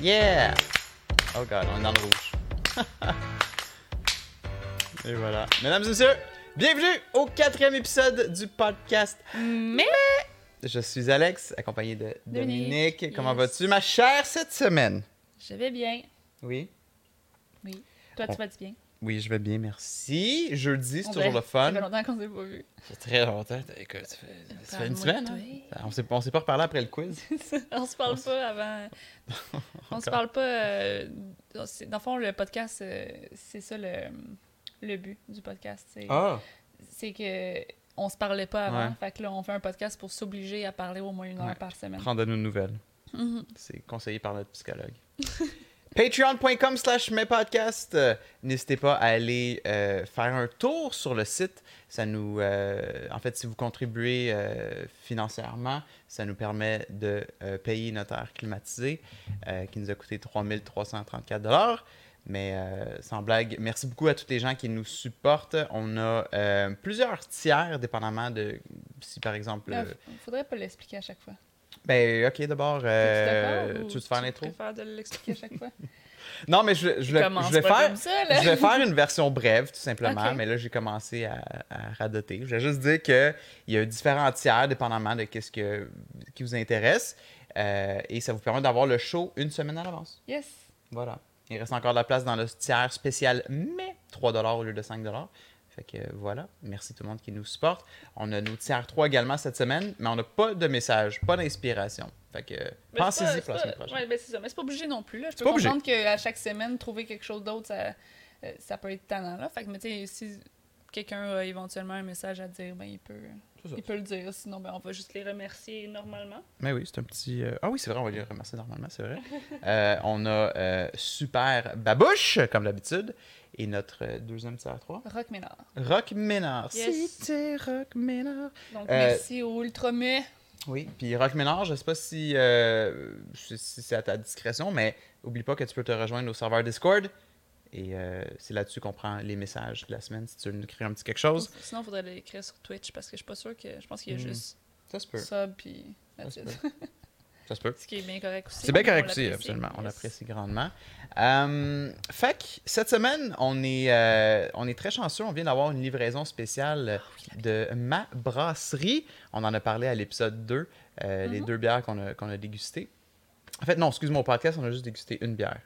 Yeah! Oh god, on est dans le rouge. Et voilà. Mesdames et messieurs, bienvenue au quatrième épisode du podcast. Mais Je suis Alex, accompagné de Dominique. Dominique, Comment yes. vas-tu, ma chère, cette semaine? je vais bien. Oui. Oui. Toi, tu vas bien? Oui, je vais bien, merci. Jeudi, c'est toujours le fun. Ça fait longtemps qu'on s'est pas vu. Ça fait très longtemps. Écoute, ça fait, ça fait une semaine. hein? On s'est, on s'est pas reparlé après le quiz. on se parle pas avant. On se parle pas. euh, c'est- Dans le fond, le podcast, euh, c'est ça le, le but du podcast. C'est Ah! c'est que on se parlait pas avant. Ouais. Fait que là, on fait un podcast pour s'obliger à parler au moins une heure Ouais. par semaine. Prendre de nos nouvelles. Mhm. C'est conseillé par notre psychologue. Patreon.com slash mes podcasts. Euh, N'hésitez pas à aller euh, faire un tour sur le site. Ça nous, euh, en fait, si vous contribuez financièrement, ça nous permet de payer notre air climatisé qui nous a coûté 3334 Mais euh, sans blague, merci beaucoup à tous les gens qui nous supportent. On a plusieurs tiers, dépendamment de si par exemple. Euh, f- faudrait pas l'expliquer à chaque fois. Ben, ok, d'abord, euh, tu veux te faire l'intro? préfères de l'expliquer à chaque fois? Non, mais je, je, je vais faire. comme ça, là. Je vais faire une version brève, tout simplement, mais là, j'ai commencé à, à radoter. Je vais juste dire qu'il y a différents tiers, dépendamment de ce que, qui vous intéresse. euh, et ça vous permet d'avoir le show une semaine à l'avance. Yes. Voilà. Il reste encore de la place dans le tiers spécial, mais 3 au lieu de 5 Fait que euh, voilà. Merci tout le monde qui nous supporte. On a nos tiers 3 également cette semaine, mais on n'a pas de message, pas d'inspiration. Fait que euh, pensez-y pour la semaine prochaine. Ouais, ben c'est ça. Mais c'est pas obligé non plus. Là. Je peux pas obligé. comprendre qu'à chaque semaine, trouver quelque chose d'autre, ça, euh, ça peut être tannant. Là. Fait que, mais tu sais, si quelqu'un a éventuellement un message à dire, ben, il peut, ça. Il peut le dire. Sinon, ben, on va juste les remercier normalement. Mais oui, c'est un petit. euh, Ah oui, c'est vrai, on va les remercier normalement, c'est vrai. Euh, on a euh, Super Babouche, comme d'habitude, et notre deuxième tiers 3, Rock Ménard. Rock Ménard. Yes. C'était Rock Ménard. Donc, merci au. Oui, puis Rock Ménard, je sais pas si, euh, si si c'est à ta discrétion, mais oublie pas que tu peux te rejoindre au serveur Discord. Et euh, c'est là-dessus qu'on prend les messages de la semaine si tu veux nous écrire un petit quelque chose. Sinon, il faudrait l'écrire sur Twitch parce que je suis pas sûre que. Je pense qu'il y a Hmm. juste Ça se peut. sub puis. Ça se peut. Ça se peut. Ce qui est bien correct aussi. C'est bien On correct aussi, absolument. On l'apprécie grandement. Euh, fait que cette semaine, on est, euh, on est très chanceux. On vient d'avoir une livraison spéciale de ma brasserie. On en a parlé à l'épisode 2, euh, les Mhm. deux bières qu'on a, qu'on a dégustées. En fait, non, excuse-moi, au podcast, on a juste dégusté une bière.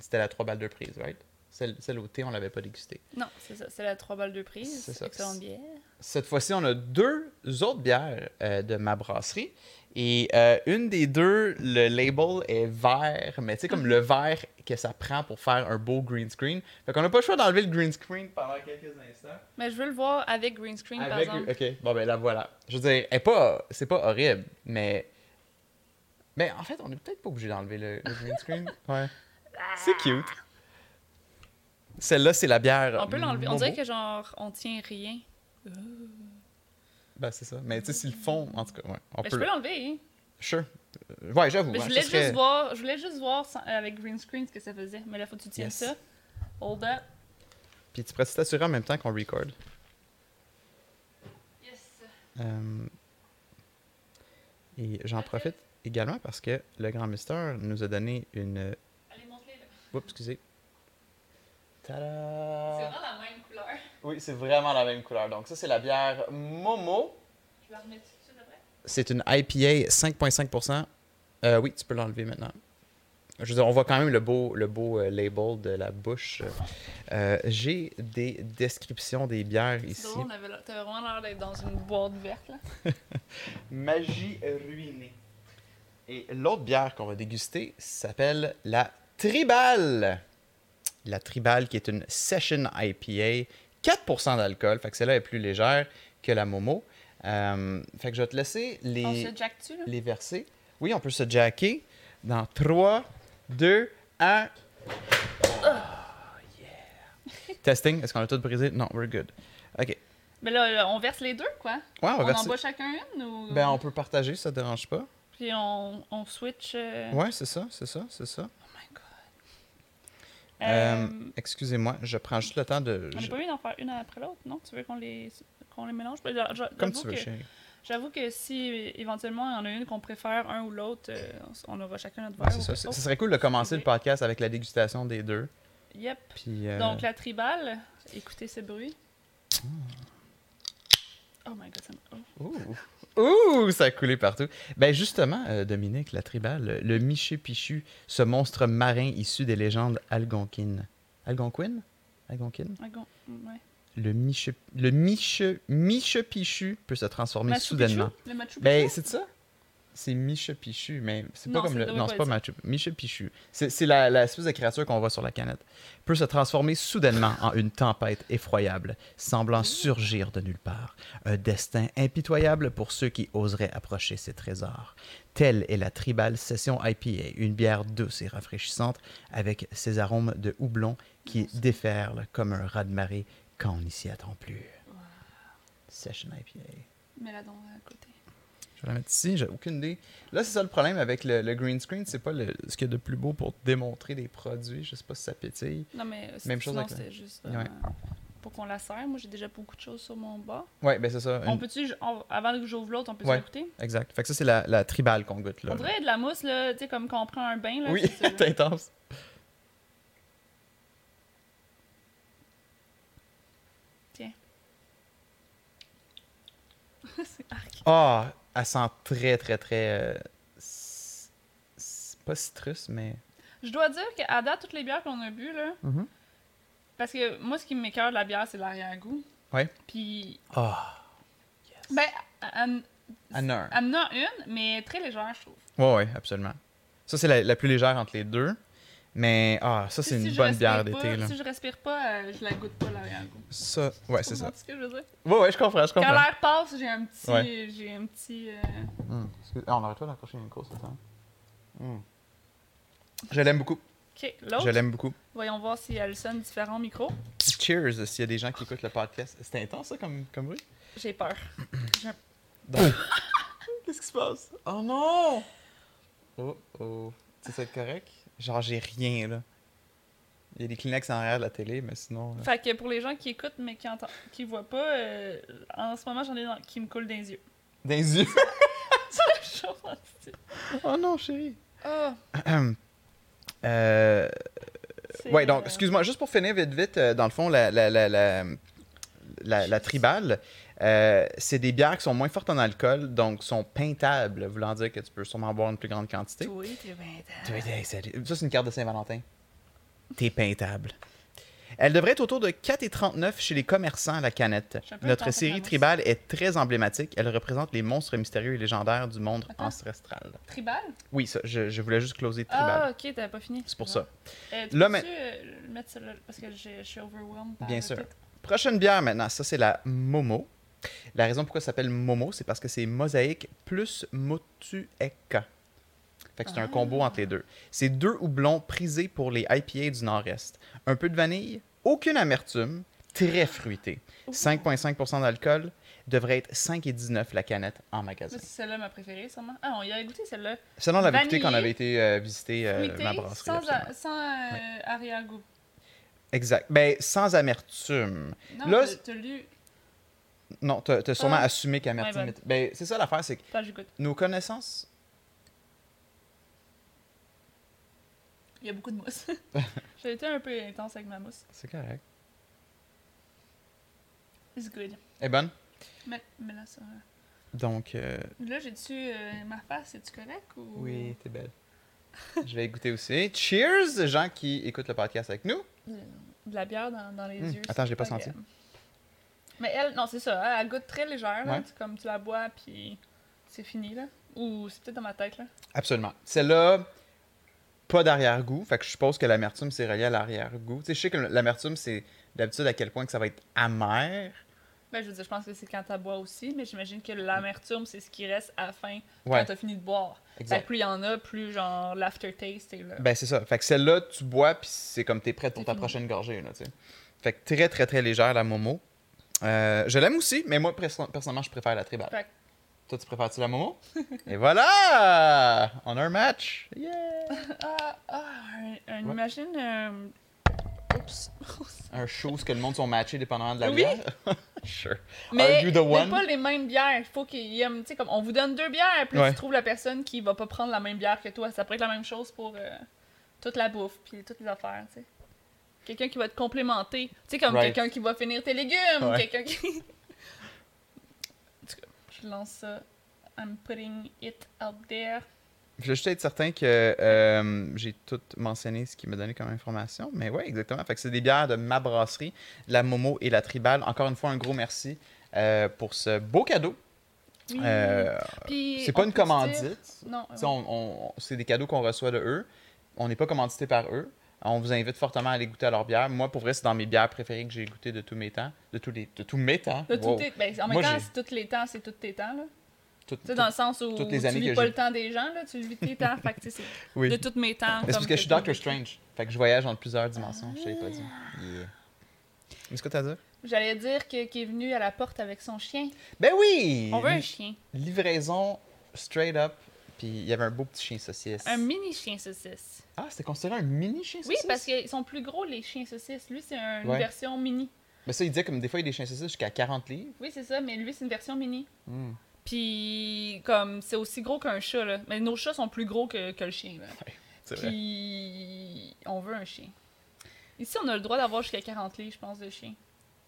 C'était la 3 balles de prise, right? Celle, celle au thé, on l'avait pas dégustée. Non, c'est ça. C'est la 3 balles de prise. C'est ça. Excellente bière. Cette fois-ci, on a deux autres bières euh, de ma brasserie. Et euh, une des deux, le label est vert, mais tu sais, comme le vert que ça prend pour faire un beau green screen. Fait qu'on n'a pas le choix d'enlever le green screen pendant quelques instants. Mais je veux le voir avec green screen, par Avec, exemple. ok, bon ben là voilà. Je veux dire, elle est pas, c'est pas horrible, mais, mais en fait, on est peut-être pas obligé d'enlever le, le green screen. Ouais, c'est cute. Celle-là, c'est la bière. On peut l'enlever. On dirait que genre, on tient rien. Ben c'est ça. Mais tu sais, s'ils le font, en tout cas, ouais, on Mais peut. je peux l'enlever. hein. Sure. Ouais, j'avoue. Je voulais ça serait- juste voir, je voulais juste voir sans- avec green screen ce que ça faisait. Mais là, faut que tu tiennes Yes. ça. Hold up. Puis tu pourrais t'assurer en même temps qu'on record? Yes. Euh, Et j'en profite également parce que le grand Mister nous a donné une. Oups, excusez. C'est Tada! vraiment la même couleur. Oui, c'est vraiment la même couleur. Donc, ça, c'est la bière Momo. Je vais la remettre tout de suite après. C'est une IPA 5,5%. Euh, oui, tu peux l'enlever maintenant. Je veux dire, on voit quand même le beau, le beau euh, label de la bouche. Euh, J'ai des descriptions des bières C'est ici. drôle, on avait vraiment l'air d'être dans une boîte verte là. Magie ruinée. Et l'autre bière qu'on va déguster s'appelle la Tribal. La Tribal qui est une Session IPA, 4% d'alcool, fait que celle-là est plus légère que la Momo. Euh, fait que je vais te laisser On les, là? les verser. Oui, on peut se jacker dans 3, 2, 1. Oh, yeah. Testing, est-ce qu'on a tout brisé? Non, we're good. OK. Mais là, là, on verse les deux quoi? Ouais, on va on verser. en boit chacun une ou? Ben, on peut partager, ça te dérange pas. Puis on, on switch. euh, Ouais, c'est ça, c'est ça, c'est ça. Euh, Euh, Excusez-moi, je prends juste le temps de. on je- n'est pas mieux d'en faire une après l'autre, non? Tu veux qu'on les, qu'on les mélange? Ben, Comme tu veux, que chérie. J'avoue que si éventuellement il y en a une qu'on préfère un ou l'autre, euh, on aura chacun notre Ouais, verre. c'est ça. serait cool de commencer le podcast avec la dégustation des deux. Yep. Puis, euh, Donc la tribale, écoutez ce bruit. Oh my god, ça me... oh. Ouh! Ça a coulé partout. Ben justement, euh, Dominique, la tribale, le Miché Pichu, ce monstre marin issu des légendes algonquines. Ah, gon- ouais. Le Miche, le Miche, Miche Pichu peut se transformer Machu soudainement. Picchu? Le Machu Ben, c'est ça? C'est Miche Pichu, mais c'est Non, pas comme ça le. Non, c'est pas Machu Miche Pichu. C'est la, la espèce de créature qu'on voit sur la canette. Peut se transformer soudainement en une tempête effroyable, semblant surgir de nulle part. Un destin impitoyable pour ceux qui oseraient approcher ses trésors. Telle est la Tribal Session IPA, une bière douce et rafraîchissante avec ses arômes de houblon qui déferlent comme un raz-de-marée quand on n'y s'y attend plus. Session IPA. Mets-la donc à côté. Je vais la mettre ici, j'ai aucune idée. Là, c'est ça le problème avec le, le green screen, c'est pas le- ce qu'il y a de plus beau pour démontrer des produits. Je sais pas si ça pétille. Non, mais Même chose sinon, c'était juste Ouais. euh, pour qu'on la serre. Moi, j'ai déjà beaucoup de choses sur mon bas. Ouais, ben c'est ça. On une- peut-tu, on- avant que j'ouvre l'autre, on peut Ouais. l'écouter? Exact. Fait que ça, c'est la, la tribale qu'on goûte là. On dirait de la mousse, là, tu sais, comme quand on prend un bain, là. oui, c'est c'est intense. C'est arc. Ah, elle sent très, très, très. euh, pas citrus, mais. Je dois dire qu'à date, toutes les bières qu'on a bu, là, Mhm. parce que moi, ce qui m'écœure de la bière, c'est l'arrière-goût. Ouais. Puis, Ah, ben, elle, en a une, mais très légère, je trouve. Ouais, ouais, absolument. Ça, c'est la, la plus légère entre les deux. Mais, ah, ça, c'est Si une bonne bière d'été, là. Si je respire pas, euh, je la goûte pas, l'arrière-goût. Ça, ouais, c'est Tu ça. comprends ce que je veux dire? Ouais, ouais, je comprends, je Quand l'air passe, j'ai un petit... Ouais. J'ai un petit... euh, excuse- Ah, on aurait pas d'accrocher une course, attends. Hum. Je l'aime beaucoup. OK, l'autre, Je l'aime beaucoup. voyons voir si elle sonne différent au micro. Cheers s'il y a des gens qui écoutent le podcast. C'est intense, ça, comme, comme bruit? J'ai peur. Donc- Qu'est-ce qui se passe? Oh non! Oh, oh. Tu sais, c'est correct? Genre, j'ai rien, là. Il y a des Kleenex en arrière de la télé, mais sinon... euh, Fait que pour les gens qui écoutent mais qui entendent, qui voient pas, euh, en ce moment, j'en ai dans- qui me coulent les yeux. Les yeux? Oh non, chérie. Euh... c'est, Ouais, donc, euh, excuse-moi, juste pour finir vite, vite, euh, dans le fond, la, la, la, la- la tribale, euh, c'est des bières qui sont moins fortes en alcool, donc sont pintables, voulant dire que tu peux sûrement boire une plus grande quantité. Oui, Tu hey, salut. Ça, c'est une carte de Saint-Valentin. T'es peintable. Elle devrait être autour de 4,39 chez les commerçants à la canette. Notre série tribale est très emblématique. Elle représente les monstres mystérieux et légendaires du monde Attends. ancestral. Tribal? Oui, ça, je, je voulais juste closer tribal. Ah, ok, t'avais pas fini. c'est pour ça. Euh, tu Là, peux-tu, mais- euh, mettre celle-là, parce que je suis overwhelmed par Bien sûr. titre? Prochaine bière maintenant, ça c'est la Momo. La raison pourquoi ça s'appelle Momo, c'est parce que c'est mosaïque plus motueka. Fait que c'est un Ah. combo entre les deux. C'est deux houblons prisés pour les IPA du Nord-Est. Un peu de vanille, aucune amertume, très fruité. 5,5% d'alcool, devrait être 5,19 la canette en magasin. C'est celle-là ma préférée, sûrement. Ah, on y a goûté celle-là. Selon la goûté qu'on vanillé, avait été euh, visiter euh, Fruité, ma brasserie. sans, absolument. a- sans euh, arrière-goût. Exact. Ben, sans amertume. Non, Là, t'as lu... Non, t'as as sûrement Ah. assumé qu'amertume. Ouais, ben. Ben, c'est ça l'affaire, c'est que Attends, nos connaissances Il y a beaucoup de mousse. J'ai été un peu intense avec ma mousse. C'est correct. It's good. Elle est bonne? Mais, mais là, ça... Donc, euh, Là, j'ai-tu euh, ma face? Es-tu correct ou... oui, t'es belle. Je vais goûter aussi. Cheers, gens qui écoutent le podcast avec nous. De la bière dans, dans les Hmm, yeux. attends, c'est j'ai pas senti. agréable. Mais elle, non, c'est ça. hein, Elle goûte très légère. là. Ouais. Comme tu la bois, puis c'est fini, là. Ou c'est peut-être dans ma tête, là. Absolument. Celle-là, pas d'arrière-goût. Fait que je suppose que l'amertume, c'est relié à l'arrière-goût. Tu sais, je sais que l'amertume, c'est d'habitude à quel point que ça va être amer. Ben, je veux dire, je pense que c'est quand tu bois aussi, mais j'imagine que l'amertume, c'est ce qui reste à la fin Ouais. quand t'as fini de boire. Fait que plus il y en a, plus genre l'aftertaste est là. Ben, c'est ça. Fait que celle-là, tu bois, puis c'est comme t'es prête pour ta fini. prochaine gorgée, là, tu sais. Fait que très, très, très légère, la Momo. Euh, je l'aime aussi, mais moi, perso- personnellement, je préfère la tribale. Fait Toi, tu préfères-tu la Momo? Et voilà! On a un match! Yeah! Ah, ah, un- un- Ouais. imagine. euh, Oups. Un show ce que le monde sont matchés dépendamment de la Oui. bière. sure. Mais, Are you the mais one? pas les mêmes bières. Il faut qu'il y ait, tu sais, comme on vous donne deux bières, puis Ouais. tu trouves la personne qui va pas prendre la même bière que toi. Ça pourrait être la même chose pour euh, toute la bouffe, puis toutes les affaires, tu sais. Quelqu'un qui va te complémenter. Tu sais, comme Right. quelqu'un qui va finir tes légumes, Ouais. quelqu'un qui. en tout cas, je lance ça. I'm putting it out there. Je veux juste être certain que euh, j'ai tout mentionné ce qui m'a donné comme information. Mais ouais, exactement. Fait que c'est des bières de ma brasserie, la Momo et la Tribal. Encore une fois, un gros merci euh, pour ce beau cadeau. Oui. Euh, c'est pas une dire- commandite. Non. On- on- c'est des cadeaux qu'on reçoit de eux. On n'est pas commandité par eux. On vous invite fortement à aller goûter à leur bière. Moi, pour vrai, c'est dans mes bières préférées que j'ai goûté de tous mes temps. De tous, les, de tous mes temps. De Wow. tout est- ben, en même Moi, temps, c'est tous les temps, c'est tous tes temps, là. Tout- Tu sais, tout- dans le sens où toutes les tu vis pas le temps des gens, là, tu vis tes temps. fait que, tu sais, Oui. de tous mes temps. Mais c'est parce que je suis Doctor Strange. Fait que je voyage dans plusieurs dimensions. Je t'avais pas dit. Ah. Yeah. Est-ce que t'as à dire? J'allais dire qu'il est venu à la porte avec son chien. Ben oui! On veut un chien. Livraison straight up. Puis il y avait un beau petit chien saucisse. Un mini chien saucisse. Ah, c'était considéré un mini chien Oui, saucisse? parce qu'ils sont plus gros, les chiens saucisses. Lui, c'est un- une Ouais. version mini. Mais ça, il disait comme des fois, il y a des chiens saucisses jusqu'à 40 livres. Oui, c'est ça, mais lui, c'est une version mini. Hmm. Puis, comme, c'est aussi gros qu'un chat, là. Mais nos chats sont plus gros que, que le chien, là. C'est vrai. Puis, on veut un chien. Ici, on a le droit d'avoir jusqu'à 40 livres, je pense, de chien.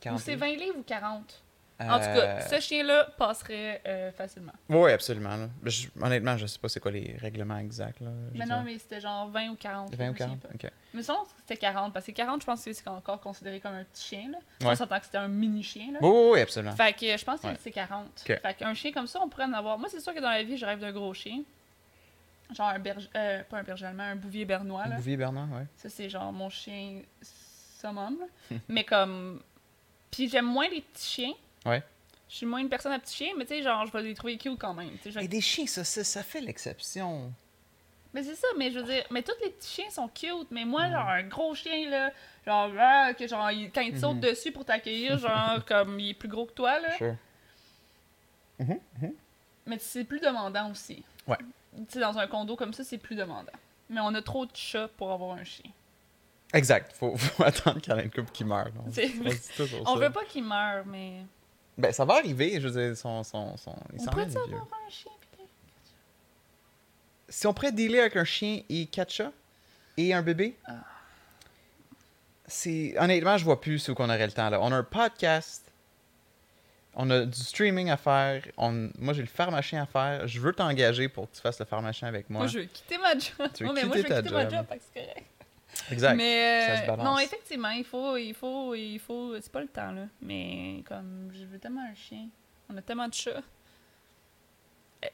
40 Ou c'est livres? 20 livres ou 40. En tout cas, ce chien-là passerait euh, facilement. Oui, absolument. là. Je- honnêtement, je sais pas c'est quoi les règlements exacts. Là, je Mais non, mais c'était genre 20 ou 40. 20 je ou me souviens 40? pas. Ok. Mais ça, c'était 40, parce que 40, je pense que c'est encore considéré comme un petit chien. Là. Ouais. On s'entend que c'était un mini chien. Là. Oui, oui, oui, absolument. Fait que euh, je pense que Ouais. c'est 40. Ok. Fait qu'un chien comme ça, on pourrait en avoir. Moi, c'est sûr que dans la vie, je rêve d'un gros chien. Genre un berger. euh, pas un berger allemand, un bouvier bernois. Là. Bouvier Bernard, ouais. Ça, c'est genre mon chien summum. là. mais comme. Puis j'aime moins les petits chiens. Ouais. Je suis moins une personne à petits chiens, mais tu sais, genre, je vais les trouver cute quand même. tu sais, je Et des chiens saucisses, ça fait l'exception. Mais c'est ça, mais je veux dire, mais tous les petits chiens sont cute, mais moi, genre, un gros chien, là, genre, ah, que genre, il- quand il te saute Mhm. dessus pour t'accueillir, genre, comme il est plus gros que toi, là. Sure. Mais c'est plus demandant aussi. Ouais. Tu sais, dans un condo comme ça, c'est plus demandant. Mais on a trop de chats pour avoir un chien. Exact. Faut, faut attendre qu'il y en ait une couple qui meurt. On, C'est- on dit toujours On ça. veut pas qu'il meure, mais. Ben, ça va arriver. Je veux dire, son, son, son... il On pourrait avoir un chien, peut-être? Si on pourrait dealer avec un chien et quatre chats et un bébé, Ah. c'est honnêtement, je vois plus ce qu'on aurait le temps là. On a un podcast, on a du streaming à faire. On... Moi, j'ai le pharmacien à faire. Je veux t'engager pour que tu fasses le pharmacien avec moi. Moi, je veux quitter ma job. Tu veux Ouais, mais moi, je veux quitter ma job. que. Exact. Mais euh, non, effectivement, il faut, il faut, il faut, c'est pas le temps là. Mais comme je veux tellement un chien, on a tellement de chats. Euh,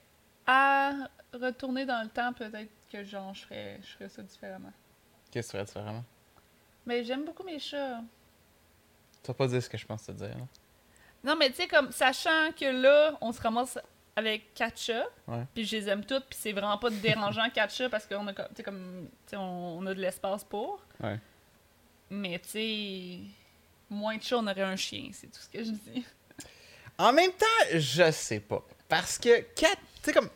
À retourner dans le temps, peut-être que genre je ferais, je ferais ça différemment. Qu'est-ce que tu ferais différemment? Mais j'aime beaucoup mes chats. Tu vas pas dire ce que je pense te dire. là. Non, mais tu sais comme sachant que là, on se ramasse avec quatre chats, Ouais. puis je les aime toutes, puis c'est vraiment pas dérangeant quatre chats parce qu'on a comme, tu sais comme, tu sais, on, on a de l'espace pour. Ouais. Mais tu sais, moins de chats, on aurait un chien, c'est tout ce que je dis. En même temps, je sais pas. Parce que quatre, tu sais, comme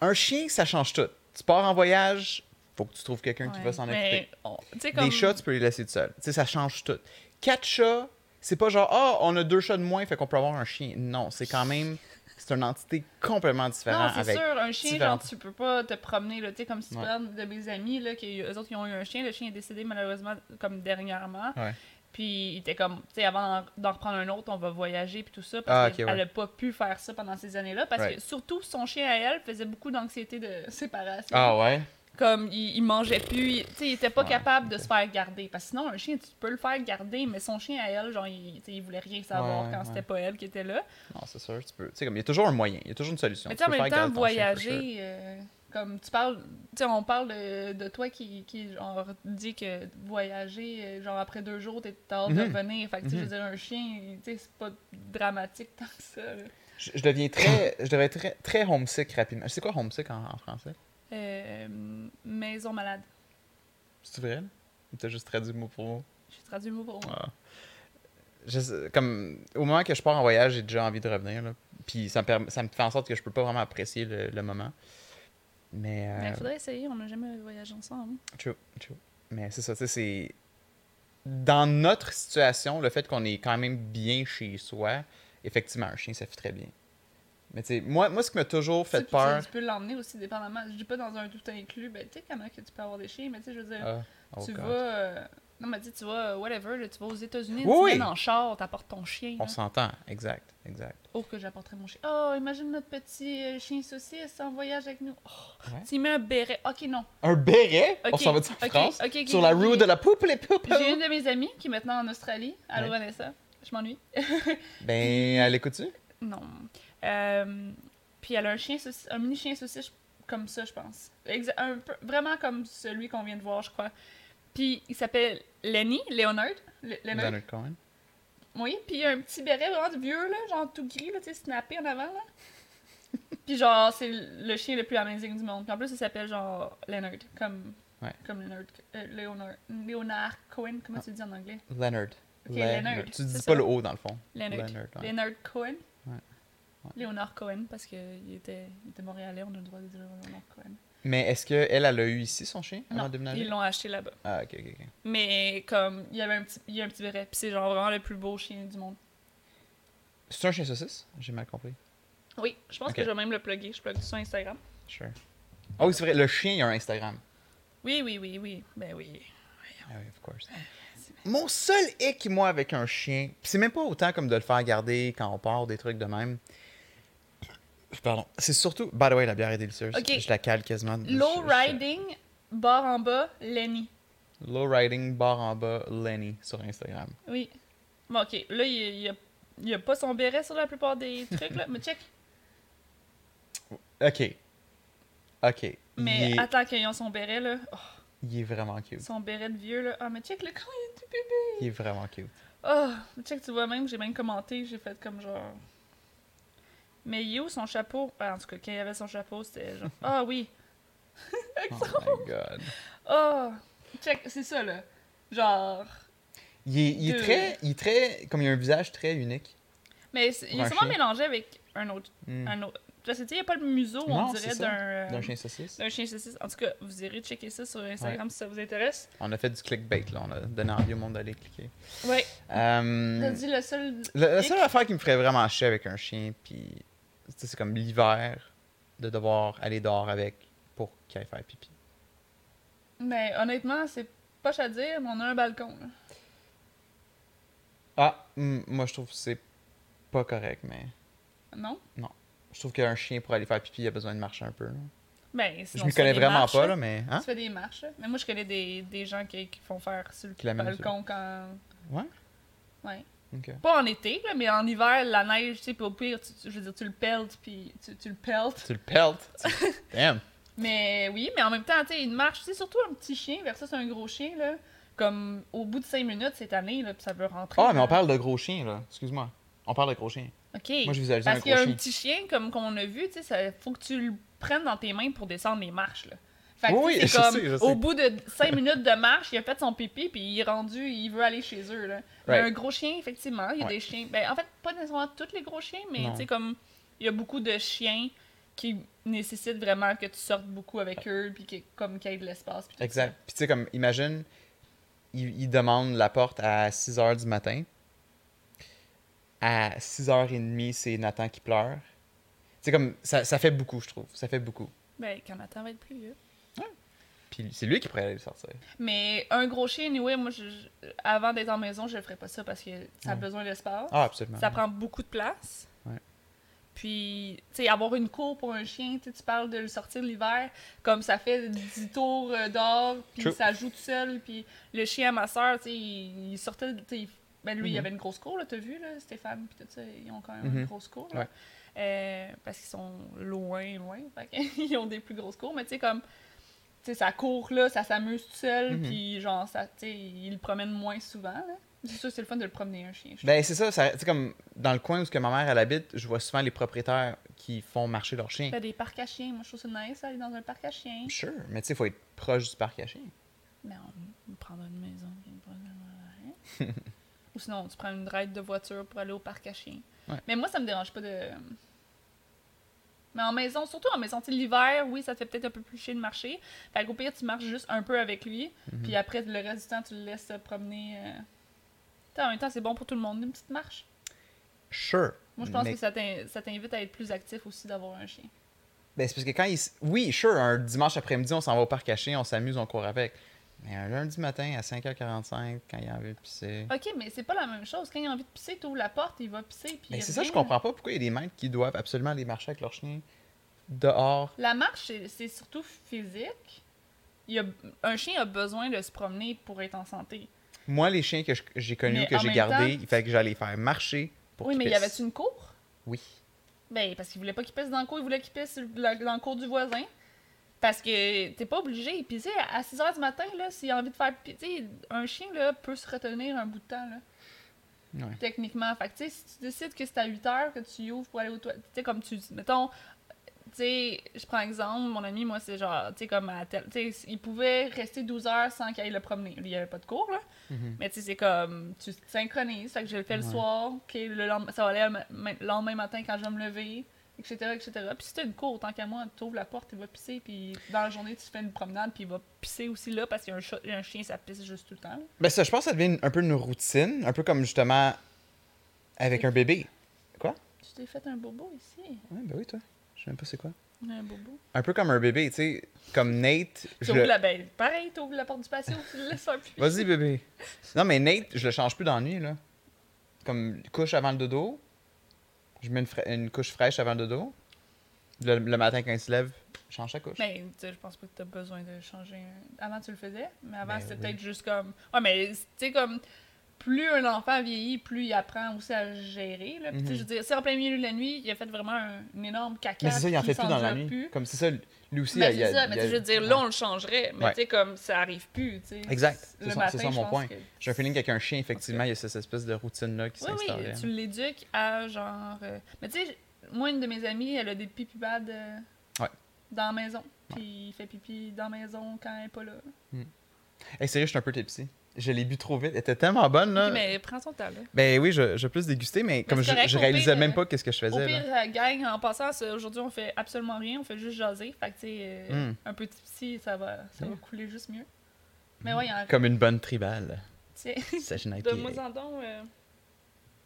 un chien, ça change tout. Tu pars en voyage, faut que tu trouves quelqu'un qui va s'en occuper. sais, comme... Des chats, tu peux les laisser tout seul. Tu sais, ça change tout. Quatre chats, c'est pas genre, ah, on a deux chats de moins, fait qu'on peut avoir un chien. Non, c'est quand même. C'est une entité complètement Non, différente. c'est avec... sûr, un chien, différentes- genre, tu peux pas te promener, là, tu sais, comme si tu Ouais. parles de mes amis, là, autres, ils ont eu un chien, le chien est décédé malheureusement, comme dernièrement, Ouais. puis il était comme, tu sais, avant d'en- reprendre un autre, on va voyager, puis tout ça, Ah, parce ok, qu'elle ouais. a pas pu faire ça pendant ces années-là, parce Right. que, surtout, son chien à elle faisait beaucoup d'anxiété de séparation. Ah ouais? Comme, il, il mangeait plus, il- tu sais, il était pas Ouais, capable de se faire garder, parce que sinon, un chien, tu peux le faire garder, mais son chien à elle, genre, il, il voulait rien savoir Ouais, quand ouais. c'était pas elle qui était là. Non, c'est sûr, tu peux. Tu sais, comme il y a toujours un moyen, il y a toujours une solution. Mais Tu en même temps, chien, voyager, euh, comme tu parles, tu sais, on parle de, de toi qui, qui, genre, dit que voyager, euh, genre, après deux jours, t'es hâte de Mhm. revenir. Fait que, tu je veux Mhm. dire, un chien, tu sais, c'est pas dramatique tant que ça, là. Je, je deviens très, je deviens très, très homesick rapidement. C'est quoi homesick en, en français? Euh, maison malade. C'est vrai? t'as juste traduit mot pour mot? J'ai traduit le mot pour moi. Ah. Je sais- comme, au moment que je pars en voyage, j'ai déjà envie de revenir. Là. Puis ça me, permet- ça me fait en sorte que je peux pas vraiment apprécier le, le moment. Mais. Mais euh, il faudrait essayer, on n'a jamais voyagé ensemble. True, true. Mais c'est ça, tu sais, c'est. dans notre situation, le fait qu'on est quand même bien chez soi, effectivement, un chien, ça fait très bien. Mais tu sais, moi, moi, ce qui m'a toujours fait peur. Tu, peux l'emmener aussi dépendamment. Je dis pas dans un tout inclus, ben tu sais comment que tu peux avoir des chiens, mais tu sais, je veux dire, Ah, oh tu God. vas. euh, Non, mais tu tu vas, euh, whatever, là, tu vas aux États-Unis, Oui, tu oui. viens en char, t'apportes ton chien. On s'entend, exact, exact. Oh, que j'apporterais mon chien. Oh, imagine notre petit euh, chien saucisse en voyage avec nous. Oh, Ouais. tu mets un béret. Ok, non. Un béret? On Ok, s'en va en ok, France? Sur la rue de la poupe, les poupes? J'ai une de mes amies qui est maintenant en Australie. Allô, Ouais. Vanessa? Je m'ennuie. Ben, elle écoute-tu? Non. Euh, puis elle a un chien un mini chien saucisse comme ça, je pense. Exa- un peu, vraiment comme celui qu'on vient de voir, je crois. Puis il s'appelle Lenny, Leonard. Le- Leonard. Leonard Cohen. Oui, puis il a un petit béret vraiment de vieux, là, genre tout gris, là, tu sais, snappé en avant, là. puis genre, c'est le chien le plus amazing du monde. Puis en plus, il s'appelle genre Leonard, comme, Ouais. comme Leonard, euh, Leonard, Leonard Cohen, comment tu le dis en anglais? Leonard. Ok, Leonard, Tu dis pas ça. le haut, dans le fond. Leonard. Leonard, ouais. Leonard Cohen. Ouais. Léonard Cohen, parce qu'il était, il était montréalais, on a le droit de dire Léonard Cohen. Mais est-ce qu'elle, elle a eu ici son chien avant Non, de déménager? ils l'ont acheté là-bas. Ah, ok, ok, ok. Mais comme, il y avait un petit, il y a un petit béret, puis c'est genre vraiment le plus beau chien du monde. C'est un chien saucisse? J'ai mal compris. Oui, je pense que je vais même le plugger. Je plug tout sur Instagram. Sure. Ah oui, c'est vrai, le chien, il a un Instagram. Oui, oui, oui, oui. Ben oui. Ah oui, of course. Mon seul hic, moi, avec un chien, c'est même pas autant comme de le faire garder quand on part, des trucs de même. Pardon. C'est surtout. By the way, la bière est délicieuse. Je la cale quasiment. Low Je- je- riding, barre en bas, Lenny. Low riding, barre en bas, Lenny sur Instagram. Oui. Bon, ok. Là, il il y a, il y a pas son béret sur la plupart des trucs, là. Mais check. Ok. Ok. Mais il, est, attends qu'ils ont son béret, là. Oh, il est vraiment cute. son béret de vieux, là. Ah, mais check le quand il est tout bébé. Il est vraiment cute. Oh, check, tu vois même, j'ai même commenté, j'ai fait comme genre. Mais il est où son chapeau? Ah, en tout cas, quand il avait son chapeau, c'était genre. Ah oui! Oh my god. Oh! Check, c'est ça là. Genre. Il est, il est Deux. très. Il est très. Comme il a un visage très unique. Mais il est sûrement chien. mélangé avec un autre. Hmm. Un autre. Parce que tu sais, il n'y a pas le museau, on Non, dirait, c'est ça. d'un. euh, D'un chien saucisse. d'un chien saucisse. En tout cas, vous irez checker ça sur Instagram si ça vous intéresse. On a fait du clickbait, là. On a donné envie au monde d'aller cliquer. Ouais. Euh, T'as dit le seul. La, seule affaire qui me ferait vraiment chier avec un chien, puis c'est comme l'hiver, de devoir aller dehors avec pour qu'il aille faire pipi. Mais honnêtement, c'est poche à dire, mais on a un balcon. Là. Ah, moi je trouve que c'est pas correct, mais Non? je trouve qu'un chien pour aller faire pipi, il a besoin de marcher un peu. là. Ben, Je m'y connais vraiment marches, pas, là. mais. Hein? Tu fais des marches. Mais moi, je connais des, des gens qui, qui font faire sur le balcon quand. Ouais? Ouais. Pas en été, là, mais en hiver, la neige, tu sais, puis au pire, tu, tu- je veux dire, tu le peltes, puis tu, tu le peltes. Tu le peltes. Damn. Mais oui, mais en même temps, tu sais, une marche, tu sais, surtout un petit chien versus un gros chien, là. Comme au bout de 5 minutes cette année, là, puis ça veut rentrer. Ah, mais on parle de gros chiens, là. Excuse-moi. On parle de gros chiens. Ok. Moi, je visualise un Parce gros qu'il y a chien. un petit chien, comme qu'on a vu, tu sais, faut que tu le prennes dans tes mains pour descendre les marches, là. Fait que, Oui, c'est comme, sais, au bout de 5 minutes de marche, il a fait son pipi, puis il est rendu, il veut aller chez eux, là. Mais Right. un gros chien, effectivement, il y a Ouais. des chiens, ben, en fait, pas nécessairement tous les gros chiens, mais tu sais, comme, il y a beaucoup de chiens qui nécessitent vraiment que tu sortes beaucoup avec eux, puis que, comme, qu'il y ait de l'espace. Exact. Puis tu sais, comme, imagine, il, il demande la porte à 6 h du matin. À 6h30, c'est Nathan qui pleure. C'est comme, ça, ça fait beaucoup, je trouve. Ça fait beaucoup. Ben, quand Nathan va être plus vieux. Puis c'est lui qui pourrait aller le sortir. Mais un gros chien, anyway, moi, je, avant d'être en maison, je le ferais pas ça parce que ça a Ouais. besoin d'espace. Ah, absolument. Ça prend beaucoup de place. Ouais. Puis, tu sais, avoir une cour pour un chien, tu sais, tu parles de le sortir l'hiver, comme ça fait 10 tours euh, dehors, puis True. ça joue tout seul. Puis le chien à ma soeur, tu sais, il, il sortait, il- ben lui, il Mhm. avait une grosse cour, là, t'as vu, là, Stéphane, puis tout ça, ils ont quand même Mhm. une grosse cour, là. Ouais. Euh, parce qu'ils sont loin, loin, fait qu'ils ont des plus grosses cours, mais tu sais, comme, sais, ça court, là, ça s'amuse tout seul, Mhm. puis genre, ça, tu sais, il le promène moins souvent, là. C'est sûr, c'est le fun de le promener, un chien. Ben, c'est ça. ça tu sais, comme, dans le coin où que ma mère, elle habite, je vois souvent les propriétaires qui font marcher leurs chiens. Fait des parcs à chiens. Moi, je trouve ça nice, aller dans un parc à chiens. Sure. Mais tu sais, il faut être proche du parc à chiens. Mais on prendra une maison. qui est pas dans la- Ou sinon, tu prends une ride de voiture pour aller au parc à chiens. Ouais. Mais moi, ça me dérange pas de. Mais en maison, surtout en maison, l'hiver, oui, ça te fait peut-être un peu plus chier de marcher. Fait qu'au pire, tu marches juste un peu avec lui. Mhm. Puis après, le reste du temps, tu le laisses se promener. euh. En même temps, c'est bon pour tout le monde, une petite marche. Sure. Moi, je pense Mais- que ça t'in- ça t'invite à être plus actif aussi d'avoir un chien. Ben, c'est parce que quand il. Oui, sure, un dimanche après-midi, on s'en va au parc à chiens, on s'amuse, on court avec. Mais un lundi matin à 5h45, quand il a envie de pisser. Ok, mais c'est pas la même chose. Quand il a envie de pisser, tu ouvres la porte, il va pisser. Puis Mais il c'est ça, je comprends pas pourquoi il y a des maîtres qui doivent absolument aller marcher avec leur chien dehors. La marche, c'est- surtout physique. Il y a, un chien a besoin de se promener pour être en santé. Moi, les chiens que j'ai connus, que j'ai gardés, il fallait que j'allais faire marcher pour oui, mais y pissent. avait-tu une cour? Oui. Ben, parce qu'il voulait pas qu'il pisse dans le cours, il voulait qu'il pisse dans le cours du voisin. Parce que t'es pas obligé. Puis, tu sais, à 6 h du matin, là, s'il a envie de faire. Tu sais, un chien, là, peut se retenir un bout de temps, là, Ouais. techniquement. Fait que, tu sais, si tu décides que c'est à 8 h que tu ouvres pour aller au toilette, tu sais, comme tu dis, mettons. Tu sais, je prends exemple, mon ami, moi, c'est genre, tu sais, comme à tel. Tu sais, il pouvait rester 12 heures sans qu'il aille le promener. Il y avait pas de cours, là. Mhm. Mais tu sais, c'est comme, tu synchronises. Fait que je le fais le soir, ok, le lendemain, ça va aller le lendemain matin quand je vais me lever, etc., etc. Puis si t'as une cour, tant qu'à moi, tu ouvres la porte, il va pisser, puis dans la journée, tu fais une promenade, puis il va pisser aussi là, parce qu'il y a un, un chien, ça pisse juste tout le temps. Ben, ça, je pense que ça devient un peu une routine, un peu comme justement avec un bébé. Quoi? Tu t'es fait un bobo ici. Ouais, ben oui, toi. Je sais même pas c'est quoi. Un bobo. Un peu comme un bébé, tu sais. Comme Nate. Tu je ouvres le- la ben, pareil, tu ouvres la porte du patio, tu le laisses faire pipi. Vas-y, bébé. Non, mais Nate, je le change plus dans la nuit, là. Comme couche avant le dodo. Je mets une, fra- une couche fraîche avant le dodo. Le, le matin, quand il se lève, je change sa couche. Mais tu sais, je pense pas que t'as besoin de changer. Avant, tu le faisais, mais avant, Ben c'était oui. peut-être juste comme. Ouais, mais tu sais, comme. Plus un enfant vieillit, plus il apprend aussi à gérer. Là. Puis, tu sais, Mhm. je veux dire, si en plein milieu de la nuit, il a fait vraiment un, un énorme caca. mais c'est ça, il en fait plus dans la nuit. plus. Comme c'est ça, lui aussi, Ben, il y a- c'est ça, mais a- je veux dire, là, on le changerait. Mais Ouais. tu sais, comme ça arrive plus. tu sais. Exact. C'est ça- mon point. que- J'ai un feeling qu'avec un chien, effectivement, il y a cette espèce de routine-là qui Oui, oui, s'installe. tu l'éduques à genre. euh, Mais tu sais, moi, une de mes amies, elle a des pipi pads euh, Ouais. dans la maison. Puis il fait pipi dans la maison quand elle est pas là. Hey, sérieux, je suis un peu tipsy. Je l'ai bu trop vite. Elle était tellement bonne, là. Mais prends ton temps, là. Ben oui, je, je vais plus déguster, mais comme je, correct, je au réalisais pire, même euh, pas qu'est-ce que je Au faisais. pire, là. euh, gang, en passant, aujourd'hui, on fait absolument rien. On fait juste jaser. Fait que, tu sais, euh, Mm. un peu tipsy, ça va, ça va Mm. couler juste mieux. Mais ouais, il y a Comme une bonne tribale. Tiens, de moi en euh,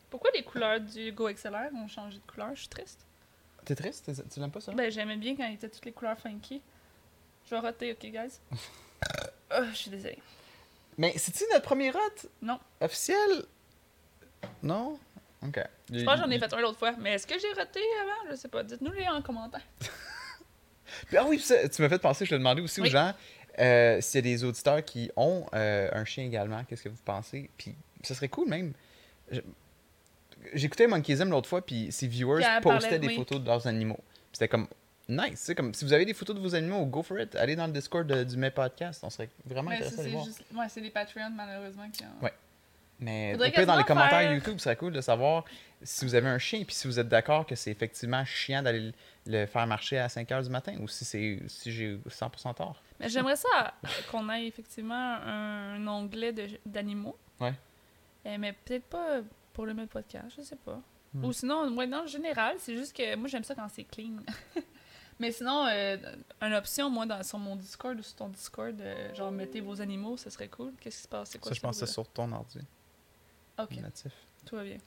Pourquoi les couleurs du Go XLR ont changé de couleur? Je suis triste. T'es triste? Tu l'aimes pas, ça? Ben, j'aimais bien quand il était toutes les couleurs funky. Je vais roter, ok, guys? Ah, je suis désolée. Mais c'est-tu notre premier rot? Non. Officiel? Non? Ok. Je pense que j'en ai fait un l'autre fois. Mais est-ce que j'ai roté avant? Je sais pas. Dites-nous les en commentaire. Puis, Ah oui, ça, tu m'as fait penser, je te demandais aussi aux gens euh, s'il y a des auditeurs qui ont euh, un chien également, qu'est-ce que vous pensez? Puis ça serait cool même. J'écoutais Monkeyism l'autre fois, puis ses viewers postaient des oui. photos de leurs animaux. C'était comme nice, sais, comme si vous avez des photos de vos animaux, go for it. Allez dans le Discord de- du May Podcast, on serait vraiment intéressé c'est voir. juste. Ouais, c'est les Patreons, malheureusement, qui ont. Ouais. Mais pire, dans les commentaires faire- YouTube, ce serait cool de savoir si vous avez un chien, puis si vous êtes d'accord que c'est effectivement chiant d'aller le faire marcher à 5 h du matin, ou si, c'est si j'ai 100% tort. Mais j'aimerais ça qu'on ait effectivement un onglet de- d'animaux. Ouais. Euh, mais peut-être pas pour le même podcast, je sais pas. Hmm. Ou sinon, ouais, dans le général, c'est juste que moi j'aime ça quand c'est clean. mais sinon, euh, une option, moi, dans, sur mon Discord ou sur ton Discord, euh, genre mettez vos animaux, ça serait cool. Qu'est-ce qui se passe? Quoi Ça, je pense que c'est ce sur ton ordi, Ok, natif. tout va bien.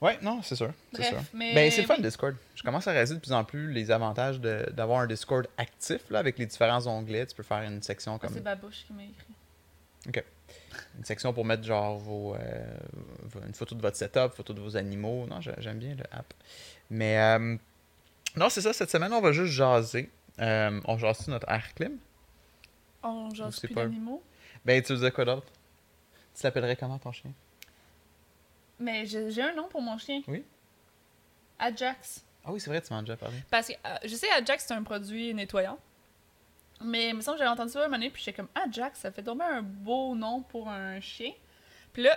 Ouais, non, c'est sûr. C'est Bref, sûr. mais. Ben, c'est le fun, oui. Discord. Je commence à réaliser de plus en plus les avantages d'avoir un Discord actif, là, avec les différents onglets. Tu peux faire une section Ah, comme C'est Babouche qui m'a écrit. une section pour mettre genre vos, euh, une photo de votre setup, photo de vos animaux. Non, j'ai- j'aime bien le app. Mais non, c'est ça. Cette semaine, on va juste jaser. Euh, on jase notre air clim. On jase plus d'animaux? Ben, tu disais quoi d'autre? Tu l'appellerais comment ton chien? Mais j'ai un nom pour mon chien. Oui. Ajax. Ah oui, c'est vrai, tu m'en as déjà parlé. Parce que euh, je sais Ajax c'est un produit nettoyant. Mais il me semble que j'avais entendu ça un moment donné, puis j'étais comme Ajax, ça fait tomber un beau nom pour un chien. Puis là,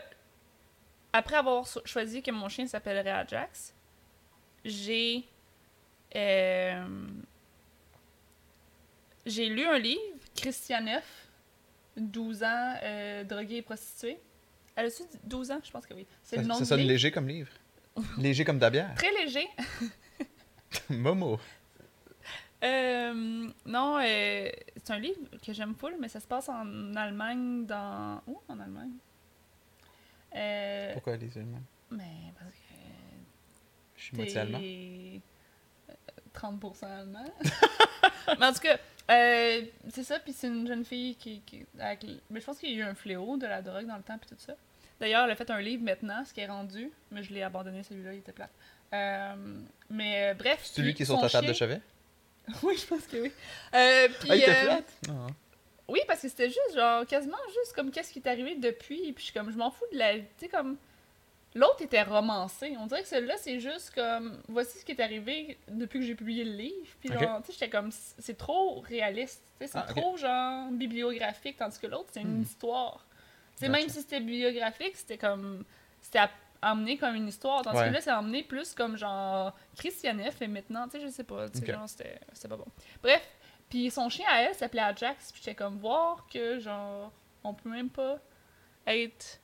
après avoir choisi que mon chien s'appellerait Ajax, j'ai euh, j'ai lu un livre, Christian Neff, 12 ans, euh, droguée et prostituée. Elle a-tu dit 12 ans? Je pense que oui. C'est le nom ça sonne léger comme livre. léger comme bière. Très léger. Momo. Euh, non, euh, c'est un livre que j'aime full, mais ça se passe en Allemagne, dans... Où en Allemagne? Euh, Pourquoi les Allemands? mais parce que Je suis moitié allemand. T'es euh, 30% allemand. mais en tout cas, euh, c'est ça, puis c'est une jeune fille qui... qui avec, mais je pense qu'il y a eu un fléau de la drogue dans le temps, puis tout ça. D'ailleurs, elle a fait un livre maintenant, ce qui est rendu, mais je l'ai abandonné, celui-là, il était plat. Euh, mais euh, bref... C'est celui puis qui est sur ta table de chevet? Oui, je pense que oui. Euh, puis, Ah, il était plate? Ah. oui, parce que c'était juste, genre, quasiment juste comme qu'est-ce qui est arrivé depuis, puis je suis comme, je m'en fous de la... Tu sais, comme... L'autre était romancé. On dirait que celui-là, c'est juste comme, voici ce qui est arrivé depuis que j'ai publié le livre. Puis Ok. genre, tu sais, j'étais comme, c'est trop réaliste. C'est Ah, trop, genre, bibliographique, tandis que l'autre, c'est une Hmm. histoire. Sais, Gotcha. même si c'était bibliographique, c'était comme... C'était emmené comme une histoire. Tandis Ouais. que là, c'est emmené plus comme, genre, Christianet fait maintenant. Tu sais, je sais pas. Tu sais, genre, c'était c'était pas bon. Bref, puis son chien à elle s'appelait Ajax, puis j'étais comme voir que genre on peut même pas être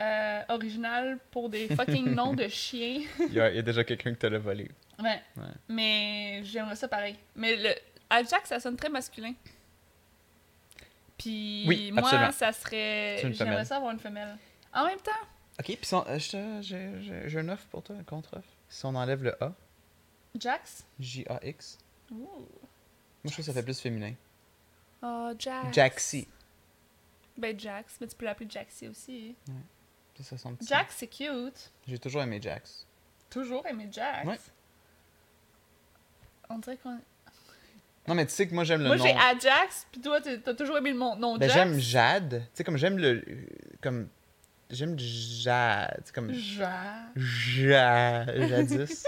euh, original pour des fucking noms de chiens. Il y, a, il y a déjà quelqu'un qui te l'a volé. Ouais. Ouais. Mais j'aimerais ça pareil. Mais le Ajax, ça sonne très masculin. Puis Oui, moi, absolument. ça serait. J'aimerais femelle. ça avoir une femelle. En même temps, Ok, puis si euh, j'ai une offre pour toi, un contre-offre. Si on enlève le A, Jax? J-A-X, Ouh. moi je trouve que ça fait plus féminin. Oh, Jax. Jaxi. Ben, Jax. Mais tu peux l'appeler Jaxi aussi. C'est ça son petit. Jax, c'est cute. J'ai toujours aimé Jax. Toujours aimé Jax. Ouais. On dirait qu'on. Non, mais tu sais que moi j'aime le Moi, nom. j'ai Ajax, puis toi, t'as toujours aimé le nom Ben, Jax. j'aime Jade. Tu sais, comme j'aime le. Comme. J'aime Jade. Comme. Ja- Ja... Jadis.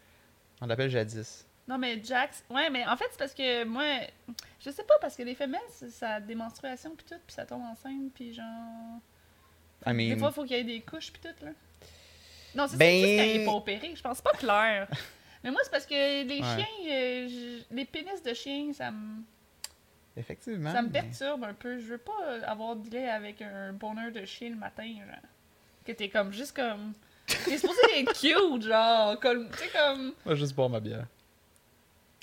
on l'appelle Jadis. Non, mais Jax. Ouais, mais en fait, c'est parce que moi. Je sais pas, parce que les femelles, ça a des menstruations, puis tout, puis ça tombe enceinte, puis genre. I Des fois, il faut qu'il y ait des couches, puis tout, là. Non, c'est Ben- juste quand il est pas opéré. Je pense pas clair. mais moi, c'est parce que les Ouais. chiens, euh, les pénis de chiens, ça me. Effectivement. Ça me mais- perturbe un peu. Je veux pas avoir de lait avec un bonheur de chien le matin, genre. Que t'es comme juste comme. T'es supposé être cute, genre. Comme, tu sais, comme. Moi, juste boire ma bière.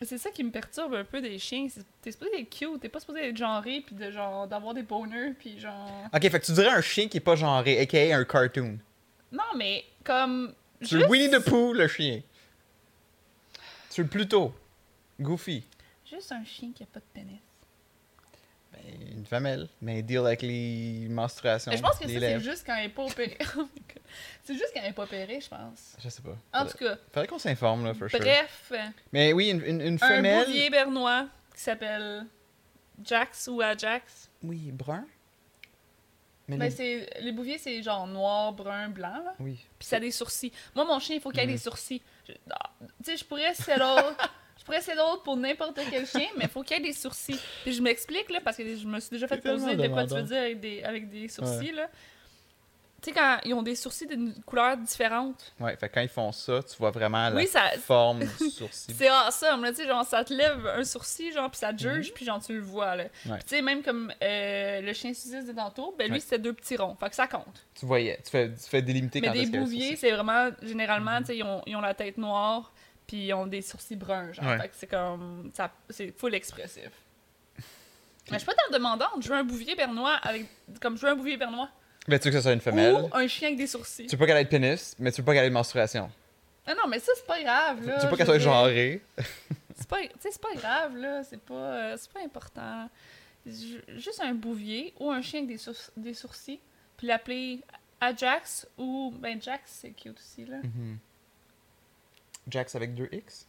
C'est ça qui me perturbe un peu des chiens. T'es supposé être cute, t'es pas supposé être genré, puis de genre d'avoir des bonheurs, puis genre. Ok, fait que tu dirais un chien qui est pas genré, aka un cartoon. Non, mais comme. Tu juste- Winnie the Pooh, le chien. Tu veux plutôt Goofy. Juste un chien qui a pas de pénis. Une femelle. Mais deal avec les menstruations. Mais je pense que ça, c'est juste quand elle est pas opérée. C'est juste quand elle est pas opérée, je pense. Je sais pas. En tout cas, faudrait qu'on s'informe, là, for sure. bref. Mais oui, une, une, une Un femelle. bouvier bernois qui s'appelle Jax ou Ajax. Oui, brun. Mais Ben, les- c'est les bouviers, c'est genre noir, brun, blanc, là. Oui. Puis ça a des sourcils. Moi, mon chien, il faut qu'il ait Mhm. des sourcils. Je- ah, Tu sais, je pourrais settle... pourrais settle pour n'importe quel chien, mais il faut qu'il ait des sourcils. Puis je m'explique, là, parce que je me suis déjà fait C'est poser de quoi tu veux dire avec des, avec des sourcils, là. Tu sais, quand ils ont des sourcils d'une couleur différente. Ouais, fait quand ils font ça, tu vois vraiment la Oui, ça- forme du sourcil. C'est awesome, là, tu sais, genre, ça te lève un sourcil, genre, puis ça te Mhm. juge, puis genre, tu le vois, là. Ouais. Tu sais, même comme euh, le chien suisse de tantôt, ben lui, Ouais. c'était deux petits ronds, fait que ça compte. Tu voyais, tu fais, tu fais délimiter Mais quand des y bouviers, c'est vraiment, généralement, tu sais, ils ont, ils ont la tête noire, puis ils ont des sourcils bruns, genre. Ouais. Fait que c'est comme, ça, c'est full expressif. Mais je suis pas tant demandante, je veux un bouvier bernois avec, comme je veux un bouvier bernois. Mais tu veux que ce soit une femelle? Ou un chien avec des sourcils. Tu veux pas qu'elle ait de pénis, mais tu veux pas qu'elle ait de menstruation. Ah non, mais ça, c'est pas grave, Tu là. veux pas qu'elle soit genrée. C'est pas, tu sais, c'est pas grave, là. C'est pas, euh, c'est pas important. Ju- Juste un bouvier ou un chien avec des, sours- des sourcils, puis l'appeler Ajax ou. Ben, Jax, c'est cute aussi, là. Mhm. Jax avec deux X?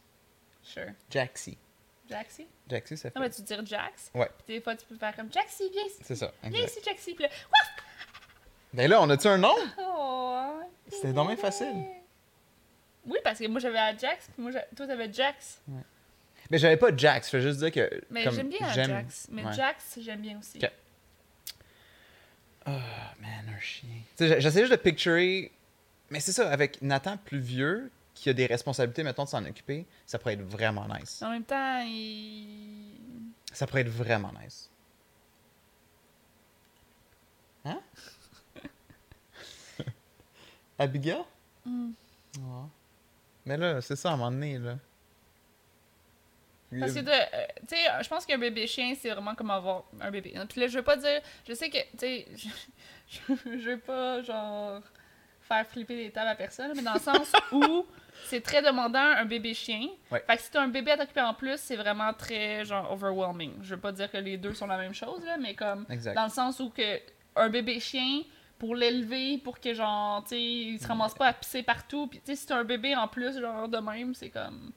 Sure. Jaxi. Jaxi. Jaxi, ça fait. Non, mais tu dire Jax. Ouais. Puis des fois, tu peux faire comme Jaxi, viens ici. C'est ça. Viens ici, Jaxi. Puis là, Ben là, on a-tu un nom? oh, C'était bien facile. Oui, parce que moi, j'avais Ajax, puis moi, toi, t'avais Jax. Mais j'avais pas Jax, je veux juste dire que. Mais j'aime bien Ajax. Mais ouais. Jax, j'aime bien aussi. Ok. Ah, man, un chien. J'essaie juste de picturer. Mais c'est ça, avec Nathan plus vieux, qui a des responsabilités, mettons, de s'en occuper, ça pourrait être vraiment nice. En même temps, il. Ça pourrait être vraiment nice. Hein? Abigail? Hmm. Mais là, c'est ça, à un moment donné, là. Parce que, de- euh, tu sais, je pense qu'un bébé chien, c'est vraiment comme avoir un bébé. Puis là, je veux pas dire. Je sais que, tu sais, je, je, je veux pas, genre, faire flipper les tables à personne, mais dans le sens où c'est très demandant un bébé chien. Ouais. Fait que si t'as un bébé à t'occuper en plus, c'est vraiment très, genre, overwhelming. Je veux pas dire que les deux sont la même chose, là, mais comme. Exact. Dans le sens où que un bébé chien, pour l'élever, pour que genre, tu sais, il se ramasse pas à pisser partout. Puis tu sais, si t'as un bébé en plus, genre de même, c'est comme.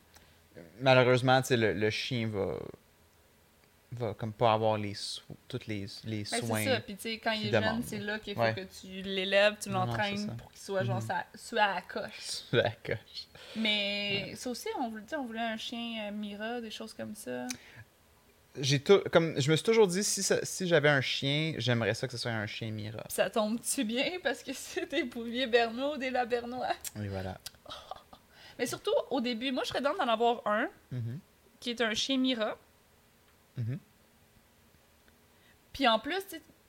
Malheureusement, tu sais, le, le chien va. Va comme pas avoir les tous les, les Ben, soins. c'est ça. Puis tu sais, quand il est jeune, c'est là qu'il faut Ouais. que tu l'élèves, tu l'entraînes pour qu'il soit genre Mhm. ça, soit à la coche. D'accord. Mais ça aussi, on voulait, on voulait un chien euh, Mira, des choses comme ça. J'ai tout, comme je me suis toujours dit si, ça- si j'avais un chien, j'aimerais ça que ce soit un chien Mira. Ça tombe-tu bien? Parce que c'est des bouviers bernois ou des labernois? Et voilà. Mais surtout, au début, moi, je serais dans d'en avoir un Mhm. qui est un chien Mira. Mhm. Puis en plus,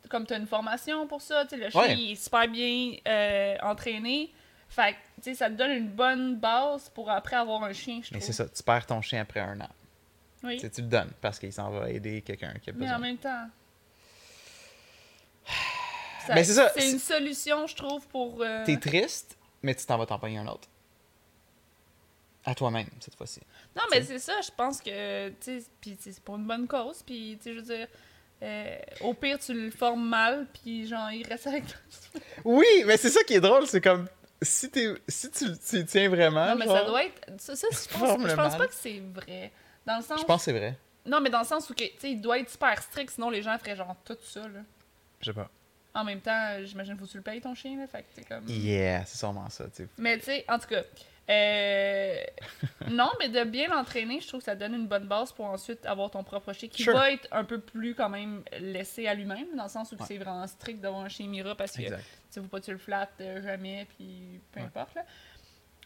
comme tu as une formation pour ça, le chien Ouais. il est super bien euh, entraîné. Fait que, ça te donne une bonne base pour après avoir un chien, je Mais trouve. c'est ça, tu perds ton chien après un an. Oui. Tu sais, tu le donnes parce qu'il s'en va aider quelqu'un qui a Mais besoin. en même temps. Mais c'est ça, C'est une solution, je trouve, pour. euh, T'es triste, mais tu t'en vas t'en un autre. À toi-même, cette fois-ci. Non, mais c'est ça, je pense que. Puis c'est pour une bonne cause. Puis, tu sais, je veux dire. euh, au pire, tu le formes mal, puis genre, il reste avec toi. Oui, mais c'est ça qui est drôle, c'est comme si, t'es- si tu, tu tiens vraiment. Non, mais genre, ça doit être. Ça, ça, je pense, je pas que c'est vrai. Dans le sens. Je pense que c'est vrai. Non, mais dans le sens où, que, tu sais, il doit être super strict, sinon les gens feraient genre tout ça, là. Je sais pas. En même temps, j'imagine faut que tu le payes ton chien, là. Fait que c'est comme. Yeah, c'est sûrement ça, tu sais. Mais tu sais, en tout cas. Euh, non, mais de bien l'entraîner, je trouve que ça donne une bonne base pour ensuite avoir ton propre chien qui Sure. va être un peu plus quand même laissé à lui-même, dans le sens où Ouais. c'est vraiment strict d'avoir un chien Mira parce que tu faut pas tu le flattes euh, jamais, puis peu Ouais. importe. Là.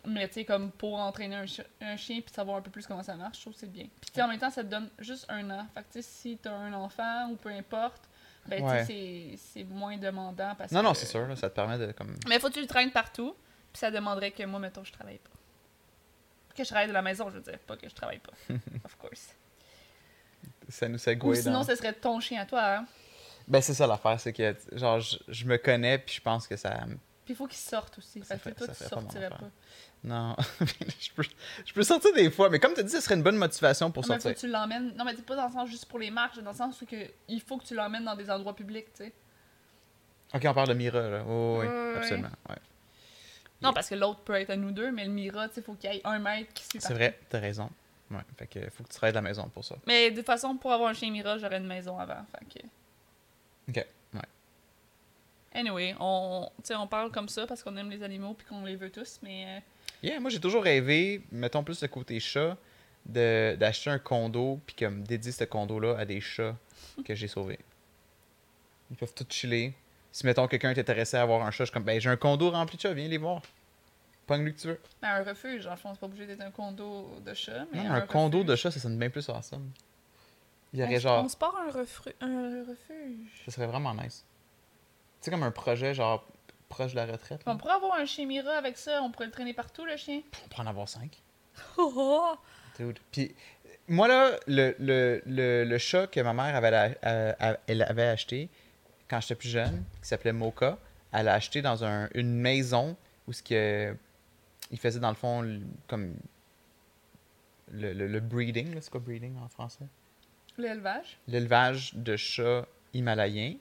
Mais tu sais, comme pour entraîner un, chi- un chien puis savoir un peu plus comment ça marche, je trouve que c'est bien. Puis en même temps, ça te donne juste un an. Fait que tu si t'as un enfant ou peu importe, ben Ouais. c'est- c'est moins demandant parce Non, que... non, c'est sûr, là, ça te permet de comme. Mais faut que tu le traînes partout, puis ça demanderait que moi, mettons, je travaille pas. Que je travaille de la maison, je veux dire, pas que je travaille pas. of course. Ça nous Ou segue sinon, dans. ce serait ton chien à toi, hein. Ben, c'est ça l'affaire, c'est que, genre, je, je me connais, puis je pense que ça. Puis il faut qu'il sorte aussi. Ça Fait que toi, ça tu fait sortirais pas. Non. je, peux, je peux sortir des fois, mais comme tu dis, ce serait une bonne motivation pour Non, mais faut sortir. que tu l'emmènes. Non, mais c'est pas dans le sens juste pour les marches, dans le sens où que il faut que tu l'emmènes dans des endroits publics, tu sais. Ok, on parle de Mira, là. Oh, oui, ouais. absolument. Ouais. Non, parce que l'autre peut être à nous deux, mais le Mira, tu sais, faut qu'il y ait un mètre qui suit C'est vrai, t'as raison. Ouais, fait que faut que tu travailles de la maison pour ça. Mais de toute façon, pour avoir un chien Mira, j'aurais une maison avant. Fait que... Ok, ouais. Anyway, on, on parle comme ça parce qu'on aime les animaux puis qu'on les veut tous, mais. euh, Yeah, moi j'ai toujours rêvé, mettons plus le côté chat, de- d'acheter un condo puis comme dédier ce condo-là à des chats que j'ai sauvés. Ils peuvent tout chiller. Si mettons quelqu'un est intéressé à avoir un chat, je suis comme ben j'ai un condo rempli de chats, viens les voir. Pogne-lui que tu veux? ben, un refuge, en fond, c'est pas obligé d'être un condo de chat. Mais Non, un, condo refuge. de chat, ça sonne bien plus awesome. Il y On aurait se- genre. On se part un, refru- un refuge. Ça serait vraiment nice. Tu sais, comme un projet genre proche de la retraite. là. On pourrait avoir un chien Mira avec ça, on pourrait le traîner partout, le chien. On pourrait en avoir cinq. Oh. Dude. Puis, moi, là, le, le, le, le chat que ma mère avait, la- euh, elle avait acheté quand j'étais plus jeune, qui s'appelait Mocha, elle l'a acheté dans un, une maison où ce que, il faisait dans le fond le- comme le, le, le breeding, c'est quoi breeding en français? L'élevage. L'élevage de chats himalayens.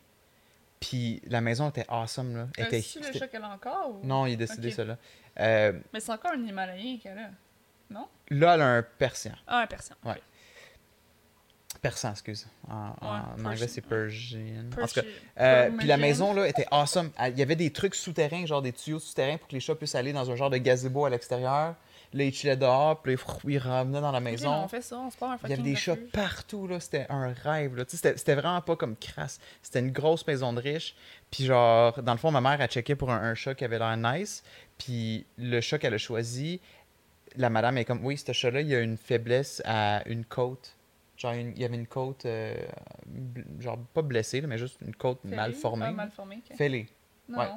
Puis la maison était awesome, là. Elle Euh, était- le chat qu'elle a encore ou... Non, il est décédé, Ok. ça, là. Euh, Mais c'est encore un Himalayen qu'elle a. là, elle a un persian. Ah, un persian. Ouais. Persan, excuse. En, en- en Persian, anglais, c'est. Persian. En tout cas, Persian. euh, puis la maison, là, était awesome. Elle- Il y avait des trucs souterrains, genre des tuyaux souterrains pour que les chats puissent aller dans un genre de gazebo à l'extérieur. Là, ils chillaient dehors, puis ils ramenaient dans la maison. on fait ça, on se un Il y avait des chats partout, là. C'était un rêve, là. C'était c'était vraiment pas comme crasse. C'était une grosse maison de riche. Puis, genre, dans le fond, ma mère a checké pour un, un chat qui avait l'air nice. Puis, le chat qu'elle a choisi, la madame est comme, oui, ce chat-là, il a une faiblesse à une côte. Genre, il y avait une côte, euh, genre, pas blessée, là, mais juste une côte mal formée. Ah, mal formé. ok. Fêlée. Non, Ouais.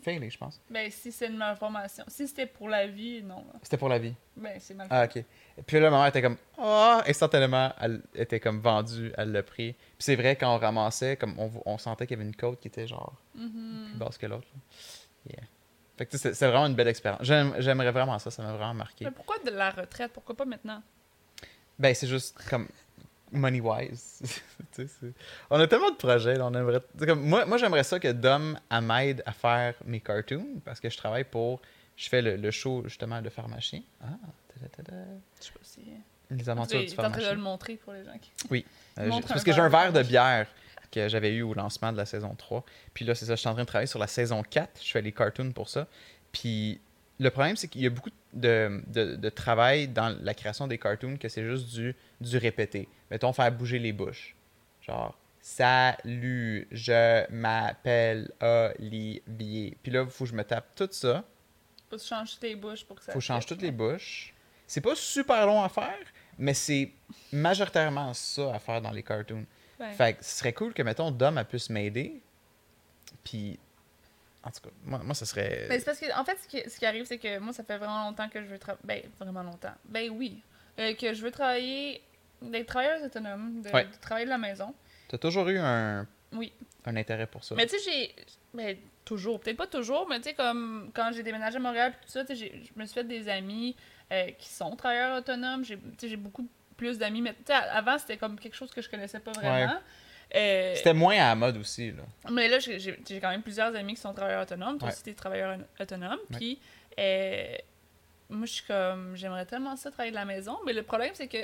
Failé, je pense. Ben, si c'est une malformation. Si c'était pour la vie, non. C'était pour la vie. Ben, c'est mal Ah, ok. Puis là, ma mère était comme, oh, instantanément, elle était comme vendue, elle l'a pris. Puis c'est vrai, quand on ramassait, comme on, on sentait qu'il y avait une côte qui était genre Mhm. plus basse que l'autre. Yeah. Fait que tu sais, c'est vraiment une belle expérience. J'aime- J'aimerais vraiment ça, ça m'a vraiment marqué. Mais pourquoi de la retraite? Pourquoi pas maintenant? Ben, c'est juste comme money wise. On a tellement de projets, là, on aimerait. Comme, moi, moi j'aimerais ça que Dom m'aide à faire mes cartoons parce que je travaille pour. Je fais le, le show justement de pharmacien. Ah. Je sais pas si. Les Tu aventures du de le montrer pour les gens qui. Euh, j'ai- Montre parce que j'ai un verre de bière que j'avais eu au lancement de la saison 3. Puis là, c'est ça, je suis en train de travailler sur la saison 4. Je fais les cartoons pour ça. Puis le problème, c'est qu'il y a beaucoup de, de- de travail dans la création des cartoons que c'est juste du, du répété. Mettons, faire bouger les bouches. Genre, salut, je m'appelle Olivier. Puis là, il faut que je me tape tout ça. Faut que tu changes tes bouches pour que ça. faut que je change toutes les bouches. C'est pas super long à faire, mais c'est majoritairement ça à faire dans les cartoons. Ouais. Fait que ce serait cool que, mettons, Dom elle puisse m'aider. Puis, en tout cas, moi, moi ça serait. Ben, c'est parce que, en fait, ce qui, ce qui arrive, c'est que moi, ça fait vraiment longtemps que je veux travailler. Ben, vraiment longtemps. Ben oui. Euh, que je veux travailler. d'être travailleuse autonome, de, Ouais. de travailler de la maison. T'as toujours eu un, Oui. un intérêt pour ça. Mais tu sais, j'ai. Ben, toujours. Peut-être pas toujours, mais tu sais, comme quand j'ai déménagé à Montréal, pis tout ça, je me suis fait des amis euh, qui sont travailleurs autonomes. J'ai beaucoup plus d'amis. Mais tu sais, avant, c'était comme quelque chose que je connaissais pas vraiment. Euh, C'était moins à la mode aussi, là. mais là, j'ai quand même plusieurs amis qui sont travailleurs autonomes. Toi Ouais. aussi, t'es travailleur autonome. Ouais. Puis, euh, moi, je suis comme, j'aimerais tellement ça travailler de la maison. Mais le problème, c'est que,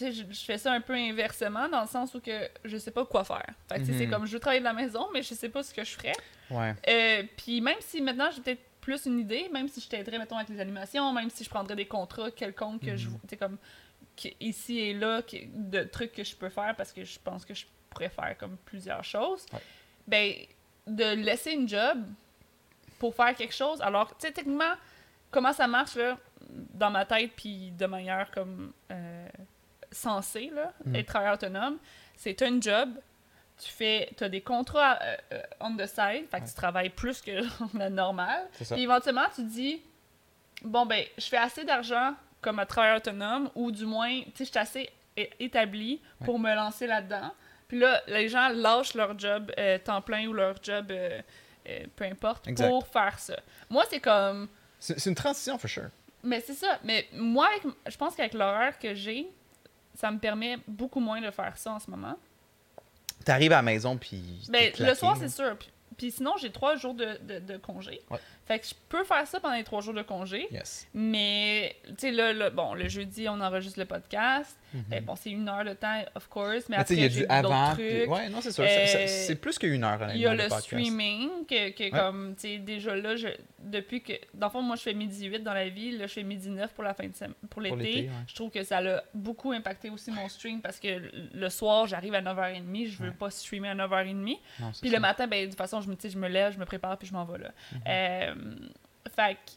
je, je fais ça un peu inversement, dans le sens où que je sais pas quoi faire. Fait que, c'est Mhm. comme, je veux travailler de la maison, mais je sais pas ce que je ferais. Ouais. Euh, puis même si maintenant, j'ai peut-être plus une idée, même si je t'aiderais, mettons, avec les animations, même si je prendrais des contrats quelconques que je, Mhm. comme, ici et là, de trucs que je peux faire parce que je pense que je pourrais faire comme plusieurs choses, Ouais. ben, de laisser une job pour faire quelque chose, alors, tu sais, techniquement, comment ça marche, là, dans ma tête, puis de manière comme euh, sensée, là, Mhm. être travailleur autonome, c'est un job, tu fais, as des contrats euh, euh, on the side, fait que Ouais. tu travailles plus que la normale, puis éventuellement, tu dis, bon, ben, je fais assez d'argent comme un travailleur autonome, ou du moins, tu sais, je suis assez établi pour me lancer là-dedans. Puis là, les gens lâchent leur job euh, temps plein ou leur job, euh, euh, peu importe, Exact. pour faire ça. Moi, c'est comme. C'est une transition, for sure. Mais c'est ça. Mais moi, avec- je pense qu'avec l'horaire que j'ai, ça me permet beaucoup moins de faire ça en ce moment. T'arrives à la maison, puis. Ben, le soir, c'est sûr. Puis, puis sinon, j'ai trois jours de, de, de congé. Ouais. Fait que je peux faire ça pendant les trois jours de congé. Yes. Mais, tu sais, là, là, bon, le jeudi, on enregistre le podcast. Euh, bon, c'est une heure de temps, of course. Mais, après, il y a du avant. trucs. Ouais, non, c'est sûr. Euh, c'est- C'est plus qu'une heure. Il y a le podcast. streaming, que, que comme, tu sais, déjà là, je, depuis que, dans le fond, moi, je fais midi 8 dans la vie, là, je fais midi 9 pour la fin de semaine, pour l'été. ouais. Je trouve que ça a beaucoup impacté aussi mon stream parce que le- soir, j'arrive à 9h30, je veux pas streamer à 9h30. Non, c'est Puis le matin, ben, de toute façon, je me, je me lève, je me prépare, puis je m'en vais là. Fait que,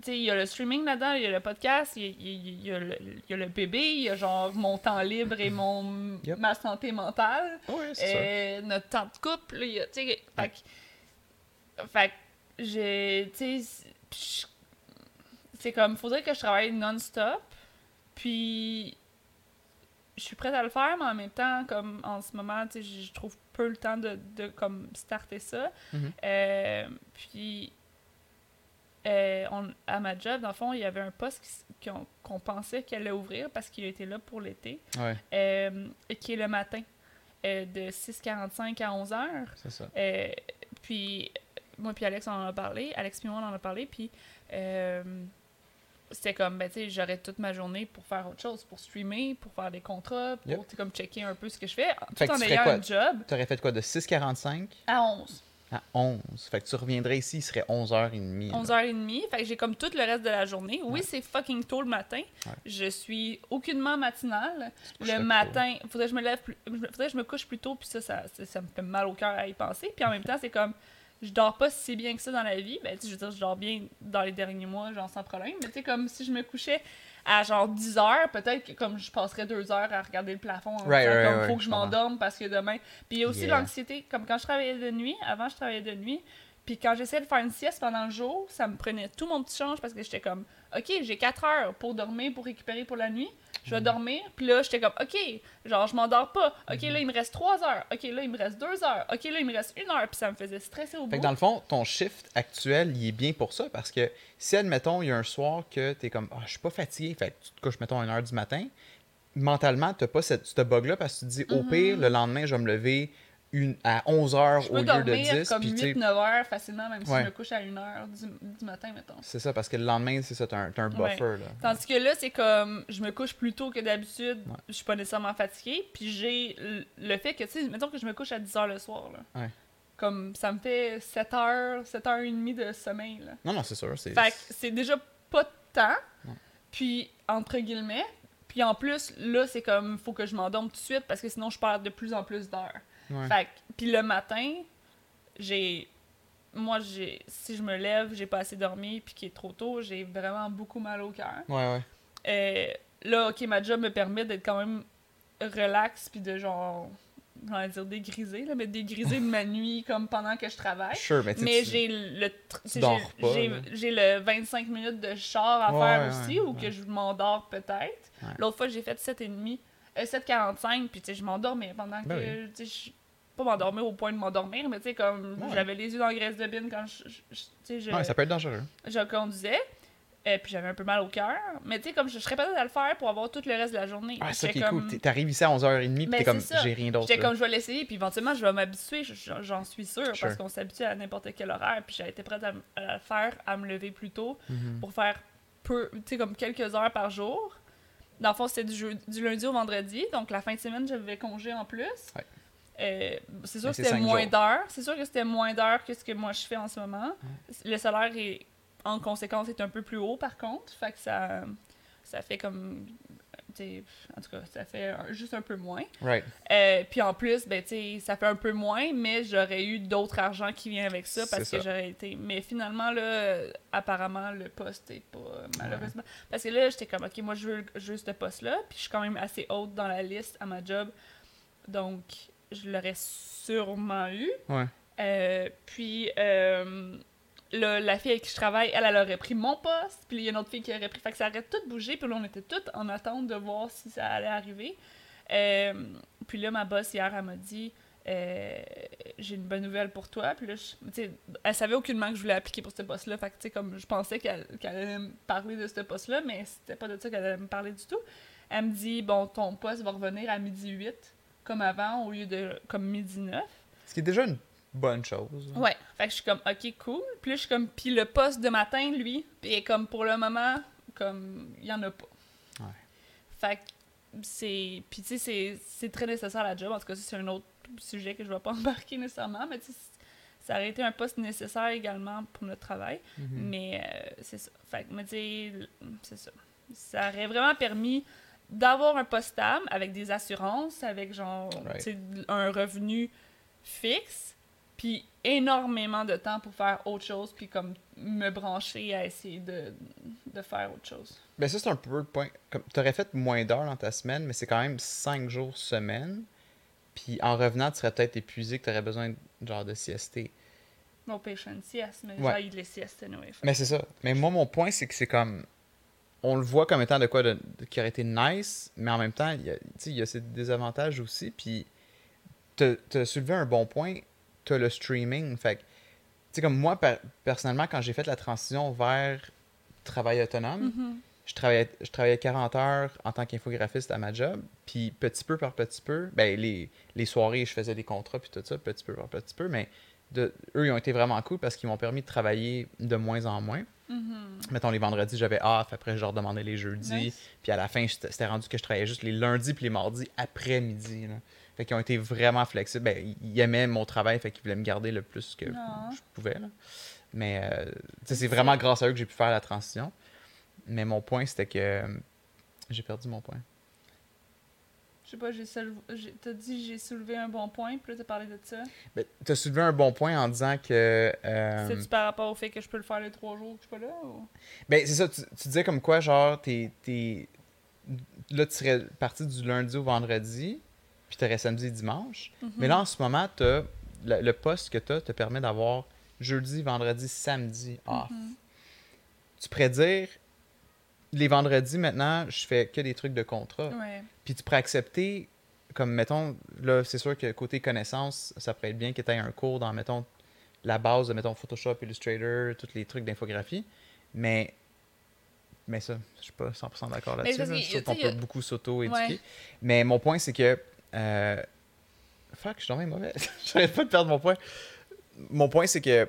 tu sais, il y a le streaming là-dedans, il y a le podcast, il y y y y a le bébé, il y a genre mon temps libre et mon, Yep. ma santé mentale. Ouais, c'est ça. Euh, notre temps de couple, y a, tu sais, fait que, fait j'ai, tu sais, c'est- c'est comme, faudrait que je travaille non-stop, puis je suis prête à le faire, mais en même temps, comme en ce moment, tu sais, je trouve peu le temps de, de comme, starter ça. Mhm. Euh, puis, euh, on- à ma job, dans le fond, il y avait un poste qu'on pensait qu'elle allait ouvrir parce qu'il était là pour l'été, Ouais, euh, et qui est le matin, euh, de 6h45 à 11h. c'est ça. Puis, moi puis Alex, on en a parlé. Alex puis moi, on en a parlé. Puis, c'était comme, ben, tu sais, j'aurais toute ma journée pour faire autre chose, pour streamer, pour faire des contrats, pour, Yep. tu comme, checker un peu ce que je fais, Fait tout que en tu ayant quoi? un job T'aurais fait quoi de 6h45 à 11. à 11 Fait que tu reviendrais ici, il serait 11h30. là. 11h30. Fait que j'ai comme tout le reste de la journée. Oui, Ouais. c'est fucking tôt le matin. Ouais. Je suis aucunement matinale. Le matin, faudrait que je me lève plus, faudrait que je me couche plus tôt, puis ça, ça, ça, ça me fait mal au cœur à y penser. Puis en même temps, c'est comme, je dors pas si bien que ça dans la vie. Ben, tu sais, je veux dire, je dors bien dans les derniers mois, genre sans problème. Mais tu sais, comme si je me couchais à genre 10 heures, peut-être que comme je passerais 2 heures à regarder le plafond en Right, disant right, comme right, faut que je m'endorme parce que demain. Puis il y a aussi Yeah. l'anxiété, comme quand je travaillais de nuit, avant je travaillais de nuit, puis quand j'essayais de faire une sieste pendant le jour, ça me prenait tout mon petit change parce que j'étais comme, OK, j'ai 4 heures pour dormir, pour récupérer pour la nuit. Je vais dormir. Puis là, j'étais comme, OK, genre, je m'endors pas. OK, Mm-hmm. là, il me reste 3 heures. OK, là, il me reste 2 heures. OK, là, il me reste 1 heure. Puis ça me faisait stresser au Fait bout. que dans le fond, ton shift actuel, il est bien pour ça parce que si, admettons, il y a un soir que t'es comme, ah, je suis pas fatigué, fait que tu te couches, mettons, à 1h du matin, mentalement, t'as pas cette, ce bug-là parce que tu te dis, au pire, le lendemain, je vais me lever une, à 11h Je au peux lieu de dormir 10. comme puis tu sais, 8-9 heures facilement, même si Ouais. je me couche à 1 heure du, du matin, mettons. C'est ça, parce que le lendemain, c'est ça, t'as un, un Ouais. buffer. Là. Tandis que là, c'est comme, je me couche plus tôt que d'habitude, Ouais. je suis pas nécessairement fatiguée, puis j'ai le fait que, tu sais, mettons que je me couche à 10 heures le soir, là. Comme, ça me fait 7 heures, 7 heures et demie de sommeil, là. Non, non, c'est sûr. C'est... Fait que c'est déjà pas de temps, puis, entre guillemets, puis en plus, là, c'est comme, faut que je m'endorme tout de suite, parce que sinon, je perds de plus en plus d'heures. Ouais. Fait puis le matin, j'ai. Moi, j'ai si je me lève, j'ai pas assez dormi, puis qu'il est trop tôt, j'ai vraiment beaucoup mal au cœur. Ouais, ouais. Euh, là, ok, ma job me permet d'être quand même relax, puis de genre. J'allais dire dégriser, là, mais dégriser de ma nuit comme pendant que je travaille. Sure, mais j'ai le j'ai- le 25 minutes de char à Ouais, faire aussi ou que je m'endors peut-être. L'autre fois j'ai fait 7h30 euh, 7h45 puis tu sais je m'endormais pendant Ben que tu sais je- pas m'endormir au point de m'endormir mais tu sais comme Ouais. j'avais les yeux dans la graisse de bine quand je, je- je- Ouais, ça peut être dangereux. je conduisais euh, puis j'avais un peu mal au cœur mais tu sais comme je, je serais pas à le faire pour avoir tout le reste de la journée. Ah, ça qui est comme- cool. T'es- T'arrives ici à 11h30 puis Ben, t'es comme, j'ai rien d'autre. J'étais comme je vais l'essayer, puis éventuellement je vais m'habituer, je- je- j'en suis sûre, Sure. parce qu'on s'habitue à n'importe quel horaire, puis j'ai été prête à, le faire, à me lever plus tôt Mhm. pour faire peu, tu sais, comme quelques heures par jour. Dans le fond, c'était du, jeu- du lundi au vendredi, donc la fin de semaine, j'avais congé en plus. Ouais. Euh, c'est sûr Mais que c'est c'était moins d'heures. C'est sûr que c'était moins d'heures que ce que moi je fais en ce moment. Le salaire est, en conséquence, est un peu plus haut par contre. Fait que ça, ça fait comme. En tout cas, ça fait un- juste un peu moins. Right. Euh, puis en plus, ben, tu sais, ça fait un peu moins, mais j'aurais eu d'autres argents qui viennent avec ça parce que j'aurais été. Mais finalement, là, apparemment, le poste est pas. malheureusement. Parce que là, j'étais comme, ok, moi, je veux, je veux ce poste-là, puis je suis quand même assez haute dans la liste à ma job. Donc, je l'aurais sûrement eu. Ouais. Euh, puis, euh, la fille avec qui je travaille, elle, aurait pris mon poste, puis il y a une autre fille qui aurait pris. Fait que ça aurait tout bougé, puis là, on était toutes en attente de voir si ça allait arriver. Euh, puis là, ma boss, hier, elle m'a dit euh, J'ai une bonne nouvelle pour toi. Puis là, elle savait aucunement que je voulais appliquer pour ce poste-là. Fait que, comme je pensais qu'elle allait me parler de ce poste-là, mais c'était pas de ça qu'elle allait me parler du tout. Elle me dit Bon, ton poste va revenir à midi 8, comme avant, au lieu de comme midi 9. Ce qui est déjà bonne chose. Ouais. Fait que je suis comme, ok, cool. Puis là, je suis comme, puis le poste de matin, lui, puis comme, pour le moment, comme, il y en a pas. Ouais. Fait que c'est. Puis tu sais, c'est- très nécessaire à la job. En tout cas, c'est un autre sujet que je vais pas embarquer nécessairement, mais tu sais, ça aurait été un poste nécessaire également pour notre travail. Mhm. Mais euh, c'est ça. Fait que, mais tu sais, c'est ça. Ça aurait vraiment permis d'avoir un poste stable avec des assurances, avec genre, Right. un revenu fixe, puis énormément de temps pour faire autre chose, puis comme me brancher à essayer de, de faire autre chose. Ben ça, c'est un peu le point. Comme, t'aurais fait moins d'heures dans ta semaine, mais c'est quand même 5 jours semaine. Puis en revenant, tu serais peut-être épuisé que t'aurais besoin genre de siester. No patience, yes, mais Ouais. j'ai les siestes anyway. Mais c'est ça. Mais moi, mon point, c'est que c'est comme. On le voit comme étant de quoi de, de- qui aurait été nice, mais en même temps, il y a, tu y a ses désavantages aussi. Puis, t'as soulevé un bon point, le streaming. Fait que, tu sais, comme moi, per- personnellement, quand j'ai fait la transition vers travail autonome, Mhm. je, travaillais, je travaillais 40 heures en tant qu'infographiste à ma job. Puis, petit peu par petit peu, ben, les, les soirées, je faisais des contrats, puis tout ça, petit peu par petit peu. Mais de, eux, ils ont été vraiment cool parce qu'ils m'ont permis de travailler de moins en moins Mhm. mettons les vendredis j'avais off après je leur demandais les jeudis Nice. puis à la fin c'était rendu que je travaillais juste les lundis puis les mardis après midi là. Fait qu'ils ont été vraiment flexibles ben, ils- aimaient mon travail fait qu'ils voulaient me garder le plus que je pouvais là. mais euh, c'est vraiment grâce à eux que j'ai pu faire la transition mais mon point c'était que j'ai perdu mon point Je sais pas, j'ai soulevé- t'as dit j'ai soulevé un bon point, puis là t'as parlé de ça. Ben, tu as soulevé un bon point en disant que. euh, C'est-tu par rapport au fait que je peux le faire les trois jours que je suis pas là? Ou... Ben, c'est ça, tu, tu disais comme quoi, genre, t'es. t'es- Là, tu serais parti du lundi au vendredi, puis t'aurais samedi et dimanche. Mhm. Mais là, en ce moment, t'as, le, le poste que t'as te permet d'avoir jeudi, vendredi, samedi off. Mhm. Tu pourrais dire, les vendredis, maintenant, je fais que des trucs de contrat. Ouais. Puis tu pourrais accepter, comme, mettons, là, c'est sûr que côté connaissance, ça pourrait être bien que tu aies un cours dans, mettons, la base de, mettons, Photoshop, Illustrator, tous les trucs d'infographie. Mais, mais ça, je suis pas 100% d'accord là-dessus. là. Je trouve tu qu'on peut a- beaucoup s'auto-éduquer. Ouais. Mais mon point, c'est que... euh, Fuck, je suis tombé mauvais. J'arrête pas de perdre mon point. Mon point, c'est que...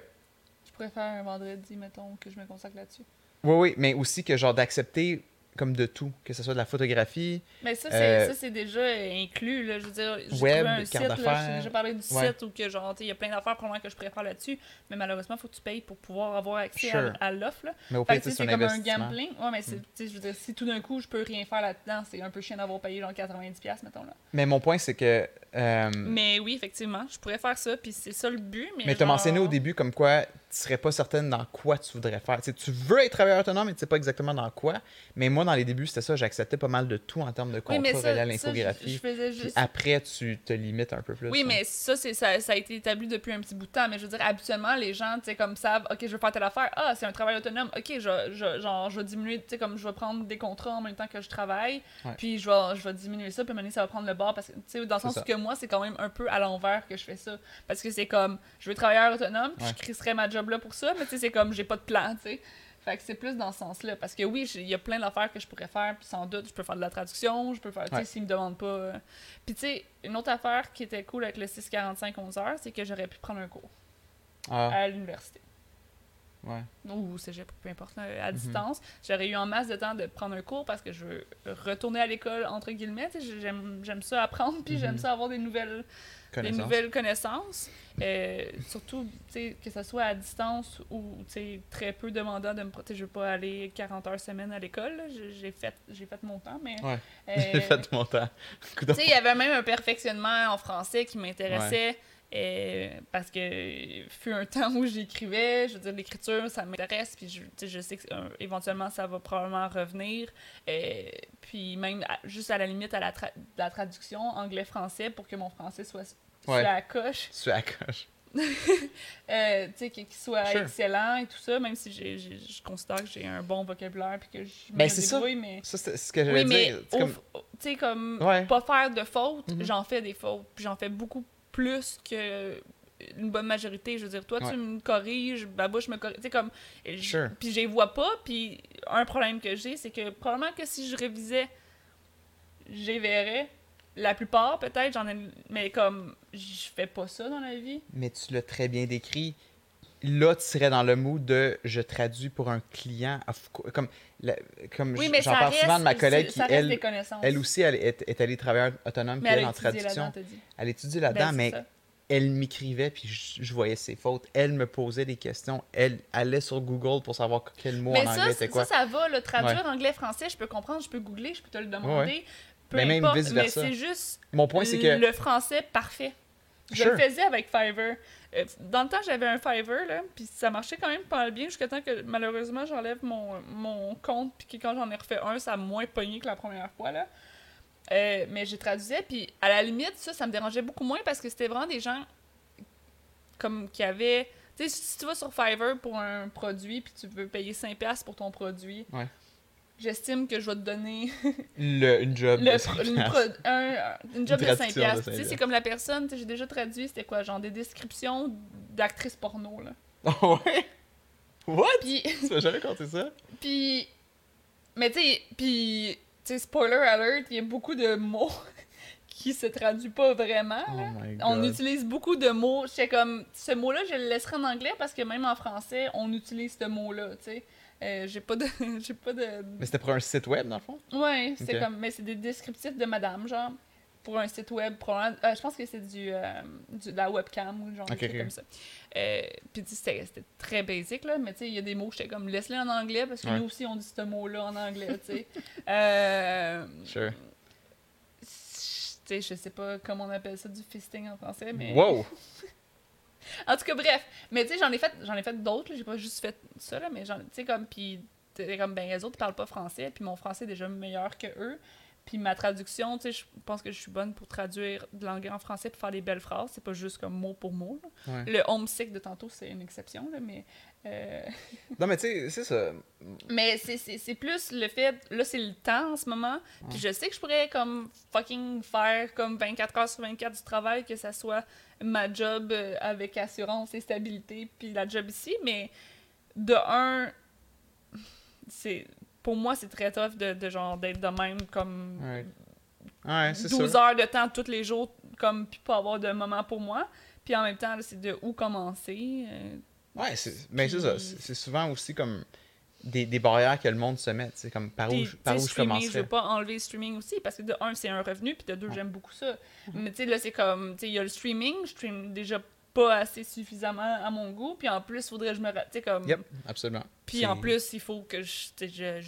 Je faire un vendredi, mettons, que je me consacre là-dessus. Oui, oui, mais aussi que, genre, d'accepter comme de tout, que ce soit de la photographie, Mais ça, c'est Euh, déjà inclus. Là. Je veux dire, j'ai Web, un site, j'ai déjà parlé du Ouais. site où que, genre, il y a plein d'affaires probablement que je pourrais faire là-dessus, mais malheureusement, il faut que tu payes pour pouvoir avoir accès Sure. à, à l'offre. mais au Fait pire, c'est comme un gambling. Ouais, mais c'est, Mm. je veux dire, si tout d'un coup, je peux rien faire là-dedans, c'est un peu chiant d'avoir payé genre 90$, mettons. Là. Mais mon point, c'est que... euh, Mais oui, effectivement, je pourrais faire ça, puis c'est ça le but. Mais, Mais tu as mentionné au début comme quoi serais pas certaine dans quoi tu voudrais faire. Tu tu veux être travailleur autonome, mais tu sais pas exactement dans quoi. Mais moi, dans les débuts, c'était ça, j'acceptais pas mal de tout en termes de Oui, contrat ça, relié à l'infographie. juste. après, tu te limites un peu plus. Oui, hein. mais ça, ça, ça a été établi depuis un petit bout de temps. Mais je veux dire, habituellement, les gens, tu sais, comme savent, OK, je veux faire telle affaire. Ah, c'est un travail autonome. OK, je, je, genre, je vais diminuer, tu sais, comme je vais prendre des contrats en même temps que je travaille. Ouais. Puis je vais, je vais diminuer ça. Puis donné, ça va prendre le bord. Parce que, tu sais, dans le sens ça. que moi, c'est quand même un peu à l'envers que je fais ça. Parce que c'est comme, je veux travailleur autonome, puis Ouais. je crisserais ma job là pour ça. Mais tu sais, c'est comme, j'ai pas de plan, tu sais. Fait que c'est plus dans ce sens-là. Parce que oui, il y a plein d'affaires que je pourrais faire, puis sans doute, je peux faire de la traduction, je peux faire, tu sais, Ouais. s'ils me demandent pas. euh. Puis tu sais, une autre affaire qui était cool avec le 645-11 heures, c'est que j'aurais pu prendre un cours Ah, à l'université. Ouais. Ou au cégep, peu importe, à Mhm. distance. J'aurais eu en masse de temps de prendre un cours parce que je veux retourner à l'école, entre guillemets. J'aime ça apprendre, puis j'aime Mhm. ça avoir des nouvelles des Connaissance. nouvelles connaissances. Euh, surtout, que ce soit à distance ou très peu demandant de me protéger. Je veux pas aller 40 heures semaine à l'école. J'ai fait, fait mon temps, mais. Ouais. euh, J'ai fait mon temps. Il y avait même un perfectionnement en français qui m'intéressait. Euh, parce que fut un temps où j'écrivais, je veux dire, l'écriture, ça m'intéresse, puis je, je sais que euh, éventuellement ça va probablement revenir. euh, puis même à- juste à la limite à la, tra- la traduction anglais-français pour que mon français soit sur Ouais. la coche, à la coche. euh, tu sais, qu'il soit Sure. excellent et tout ça, même si je considère que j'ai un bon vocabulaire puis que je Ben, me c'est ça. débrouille, mais... Ça, c'est ce que j'allais Oui, dire. Tu sais, comme, Ouais. pas faire de fautes, Mhm. j'en fais des fautes. Puis j'en fais beaucoup plus que une bonne majorité. Je veux dire, toi, Ouais. tu me corriges, Babouche me corrige. Tu sais, comme. Sure. Puis je les vois pas. Puis un problème que j'ai, c'est que probablement que si je révisais, j'y verrais. La plupart, peut-être, j'en ai. Mais comme, je fais pas ça dans la vie. Mais tu l'as très bien décrit. Là, tu serais dans le mood de je traduis pour un client. Comme, la- comme Oui, mais j'en ça parle reste. souvent de ma collègue ça qui, elle, elle aussi, elle est, est allée travailleur autonome, mais puis elle en traduction. Elle étudie Ben, là-dedans, c'est mais ça. elle m'écrivait, puis je, je voyais ses fautes. Elle me posait des questions. Elle allait sur Google pour savoir quel mot Mais en ça, anglais ça, c'était quoi. ça va, le traduire anglais-français, je peux comprendre, je peux googler, je peux te le demander. Peu Mais même importe, mais vice-versa. c'est juste Mon point, c'est que. le français parfait. Je Sure. le faisais avec Fiverr. Euh, dans le temps, j'avais un Fiverr, là, puis ça marchait quand même pas mal bien jusqu'à temps que malheureusement j'enlève mon, mon compte, puis que quand j'en ai refait un, ça a moins pogné que la première fois. Là. Euh, mais j'ai traduisais, puis à la limite, ça, ça me dérangeait beaucoup moins parce que c'était vraiment des gens comme qui avaient. Tu sais, si tu vas sur Fiverr pour un produit, puis tu veux payer 5$ pour ton produit, Ouais. J'estime que je vais te donner Le, une job. le de pro- une, 5 pro- un- une job de 5 traduction de piastres. Tu 5 sais, c'est comme la personne, j'ai déjà traduit, c'était quoi, genre des descriptions d'actrices porno, là. Oh, ouais? What? Puis, Tu m'as jamais compté ça? puis, mais tu sais, puis, tu sais, spoiler alert, il y a beaucoup de mots qui se traduisent pas vraiment, Oh. On utilise beaucoup de mots. J'étais comme, ce mot-là, je le laisserai en anglais parce que même en français, on utilise ce mot-là, tu sais. Euh, j'ai pas de. j'ai pas de. Mais c'était pour un site web, dans le fond? Ouais, c'est comme. Mais c'est des descriptifs de madame, genre. Pour un site web, probablement. euh, je pense que c'est du, euh, du- de la webcam ou genre des Ok, trucs ok. comme ça. Puis tu sais, c'était très basic, là. Mais tu sais, il y a des mots, j'étais comme, laisse-les en anglais parce que Ouais. nous aussi, on dit ce mot-là en anglais, tu sais. Sure. sais, je sais pas comment on appelle ça du fisting en français, mais. Wow! En tout cas, bref. Mais tu sais, j'en ai fait, j'en ai fait d'autres, j'ai pas juste fait ça, mais tu sais, comme, puis comme, ben, les autres, ils parlent pas français, puis mon français est déjà meilleur que eux. Puis ma traduction, tu sais, je pense que je suis bonne pour traduire de l'anglais en français pour faire des belles phrases. C'est pas juste comme mot pour mot. Ouais. Le homesick de tantôt, c'est une exception, là, mais. euh, Non, mais tu sais, c'est ça. Mais c'est plus le fait, là c'est le temps en ce moment, puis je sais que je pourrais comme fucking faire comme 24 heures sur 24 du travail, que ça soit ma job euh, avec assurance et stabilité, puis la job ici, mais de un, c'est pour moi c'est très tough de, de genre d'être de même comme Ouais. Ouais, c'est 12 ça. heures de temps tous les jours, comme puis pas avoir de moment pour moi, puis en même temps c'est de où commencer. euh, Ouais, c'est mais c'est ça. C'est souvent aussi comme des, des barrières que le monde se met. C'est comme par où, je- par où je streaming, commencerais. veux pas enlever le streaming aussi, parce que de un, c'est un revenu, puis de deux, Ouais. j'aime beaucoup ça. Mhm. Mais tu sais, là, c'est comme, tu sais, il y a le streaming, je stream déjà pas assez suffisamment à mon goût, puis en plus, faudrait que je me... Tu sais, comme... Yep, absolument. Puis en plus, il faut que je, je-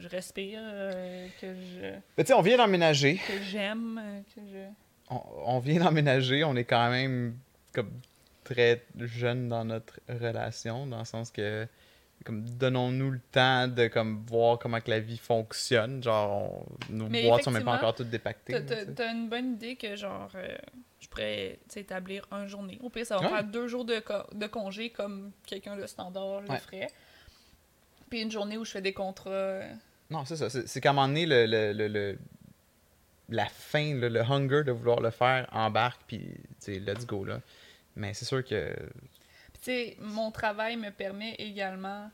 je respire, euh, que je Mais tu sais, on vient d'emménager. que j'aime, euh, que je... On, on vient d'emménager. On est quand même comme très jeune dans notre relation, dans le sens que comme donnons-nous le temps de comme voir comment que la vie fonctionne. Genre, on- nos Mais boîtes sont même pas encore toutes dépactées. T'as- une bonne idée que, genre, euh, je pourrais établir un journée. Au pire, ça va Ouais. faire deux jours de, co- de congé comme quelqu'un de standard le Ouais. ferait. Puis une journée où je fais des contrats. euh, Non, c'est ça. C'est qu'à un moment donné, le, le, le- le- la faim, le, le hunger de vouloir le faire embarque, puis let's go, là. Mais c'est sûr que... Sais, mon travail me permet également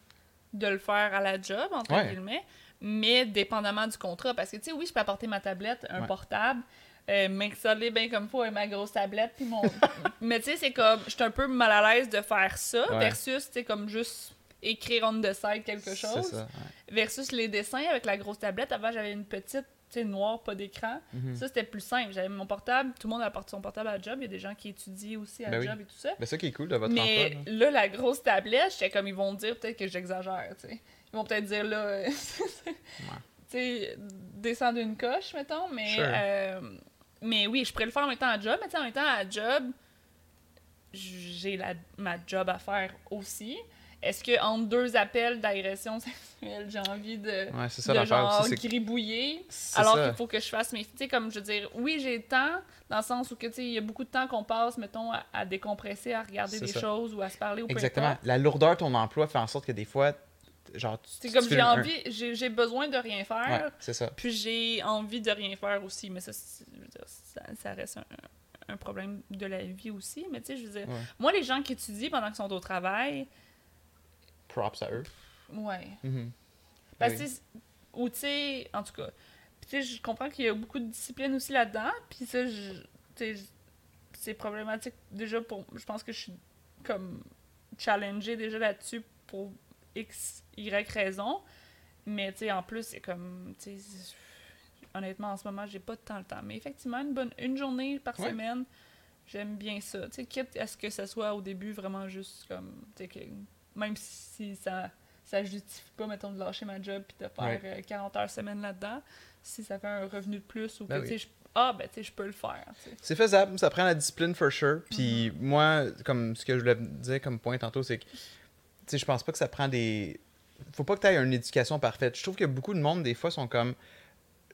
de le faire à la job, entre Ouais. guillemets, mais dépendamment du contrat. Parce que, tu sais, oui, je peux apporter ma tablette, un Ouais. portable, euh, m'installer bien comme faut avec ma grosse tablette, puis mon... mais, tu sais, c'est comme, je suis un peu mal à l'aise de faire ça, Ouais. versus, tu sais, comme juste écrire on the side quelque chose, ça, versus les dessins avec la grosse tablette. Avant, j'avais une petite, sais, noire, pas d'écran. Mhm. Ça, c'était plus simple. J'avais mon portable, tout le monde apporte son portable à la job. Il y a des gens qui étient aussi à la Ben oui. job et tout ça. Ben, ça qui est cool de votre Mais emploi. là. là, la grosse tablette, j'étais comme, ils vont dire peut-être que j'exagère, tu sais. Ils vont peut-être dire, là, euh, tu sais, descendre une coche, mettons, mais... Sure. euh, mais oui, je pourrais le faire en même temps à job, mais tu sais, en même temps à job, j'ai la, ma job à faire aussi. Est-ce que entre deux appels d'agression sexuelle, j'ai envie de, Ouais, ça de genre aussi. gribouiller? Alors qu'il faut que je fasse mes. Tu sais, comme je veux dire, oui, j'ai le temps, dans le sens où que, tu sais, il y a beaucoup de temps qu'on passe, mettons, à, à décompresser, à regarder des ça. choses ou à se parler ou Exactement. La lourdeur de ton emploi fait en sorte que des fois, genre, tu C'est comme j'ai envie, j'ai j'ai besoin de rien faire, Ouais, c'est ça. puis j'ai envie de rien faire aussi, mais ça, c'est- je veux dire, ça, ça reste un, un problème de la vie aussi. Mais tu sais, je veux dire, Ouais. moi, les gens qui étudient pendant qu'ils sont au travail, Props à eux. ouais. Parce Oui. que, c'est- ou tu sais, en tout cas, tu sais, je comprends qu'il y a beaucoup de discipline aussi là-dedans, puis ça, c'est problématique déjà pour, je pense que je suis comme challengée déjà là-dessus pour X, Y raison, mais tu sais, en plus, c'est comme, tu sais, honnêtement, en ce moment, j'ai pas tant le temps, mais effectivement, une bonne, une journée par Ouais. semaine, j'aime bien ça, tu sais, quitte à ce que ça soit au début vraiment juste comme, tu sais, que même si ça ça justifie pas, mettons, de lâcher ma job puis de faire Ouais. euh, 40 heures semaine là-dedans. Si ça fait un revenu de plus ou que, Ben tu sais, oui. je- ah, ben, tu sais, je peux le faire. C'est faisable, ça prend la discipline for sure. Puis Mm-hmm. moi, comme ce que je voulais dire comme point tantôt, c'est que tu sais, je pense pas que ça prend des. Faut pas que tu aies une éducation parfaite. Je trouve que beaucoup de monde, des fois, sont comme.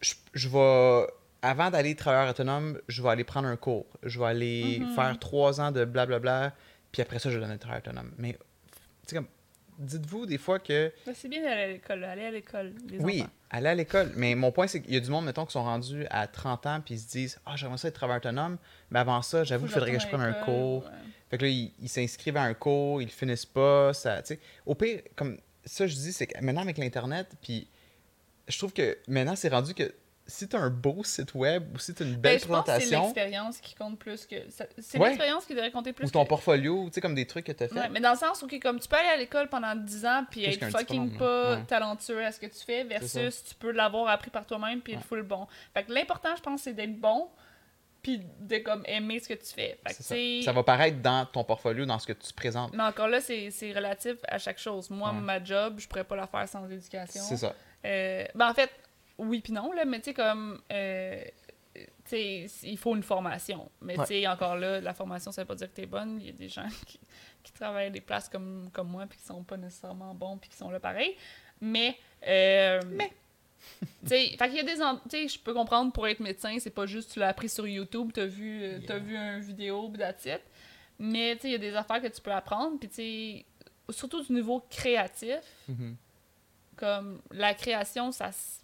Je, je vais. Avant d'aller travailleur autonome, je vais aller prendre un cours. Je vais aller Mhm. faire trois ans de blablabla, puis après ça, je vais donner le travail autonome. Mais, comme. Dites-vous des fois que. C'est bien d'aller à l'école, aller à l'école, Oui, enfants. aller à l'école. Mais mon point, c'est qu'il y a du monde, mettons, qui sont rendus à 30 ans, puis ils se disent Ah, j'aimerais ça être travailleur autonome. Mais avant ça, j'avoue qu'il faudrait que je prenne un cours. ouais. Fait que là, ils s'inscrivent à un cours, ils le finissent pas. Ça. Au pire, comme ça, je dis, c'est que maintenant avec l'Internet, puis je trouve que maintenant, c'est rendu que si tu as un beau site web ou si tu as une Ben, belle pense que c'est présentation l'expérience qui compte plus que... C'est Ouais. l'expérience qui devrait compter plus ou ton que... portfolio, tu sais, comme des trucs que tu as fait. Ouais, mais dans le sens où, comme tu peux aller à l'école pendant 10 ans puis être fucking pas ouais. talentueux à ce que tu fais, versus tu peux l'avoir appris par toi-même puis être full bon. Fait que l'important, je pense, c'est d'être bon puis de comme aimer ce que tu fais. Fait que, ça. Ça va paraître dans ton portfolio, dans ce que tu présentes. Mais encore là, c'est relatif à chaque chose. Moi, ma job, je pourrais pas la faire sans éducation. C'est ça. Euh, ben en fait, oui puis non, là, mais tu sais, comme. euh, tu tu sais, il faut une formation. Mais Ouais. tu sais, encore là, la formation, ça veut pas dire que t'es bonne. Il y a des gens qui, qui travaillent des places comme, comme moi, puis qui sont pas nécessairement bons, puis qui sont là pareil. Mais. euh, Mais. Tu sais, fait qu'il y a des. Tu sais, je peux comprendre pour être médecin, c'est pas juste tu l'as appris sur YouTube, t'as vu, euh, t'as vu une vidéo, puis that's it. Mais tu sais, il y a des affaires que tu peux apprendre, puis tu sais, surtout du niveau créatif, Mhm. comme la création, ça. tu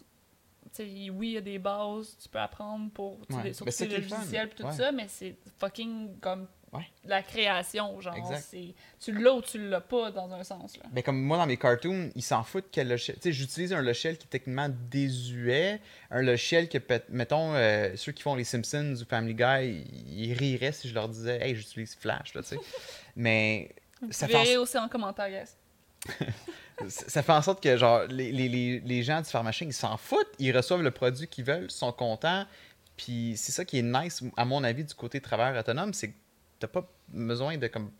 oui, il y a des bases, tu peux apprendre pour Ouais. Ben, est le fun. logiciels et tout Ouais. ça, mais c'est fucking comme Ouais. la création, genre. Tu l'as ou tu l'as pas dans un sens. Là. Ben, comme moi, dans mes cartoons, ils s'en foutent quel logiciel. Tu sais, j'utilise un logiciel qui est techniquement désuet. Un logiciel que, mettons, euh, ceux qui font les Simpsons ou Family Guy, ils riraient si je leur disais, hey, j'utilise Flash, tu sais. Mais ça Vous en, verrez aussi en commentaire, guys. ça fait en sorte que, genre, les, les, les, gens du pharmacien, ils s'en foutent. Ils reçoivent le produit qu'ils veulent, sont contents. Puis c'est ça qui est nice, à mon avis, du côté travailleur autonome, c'est que t'as pas besoin de, comme,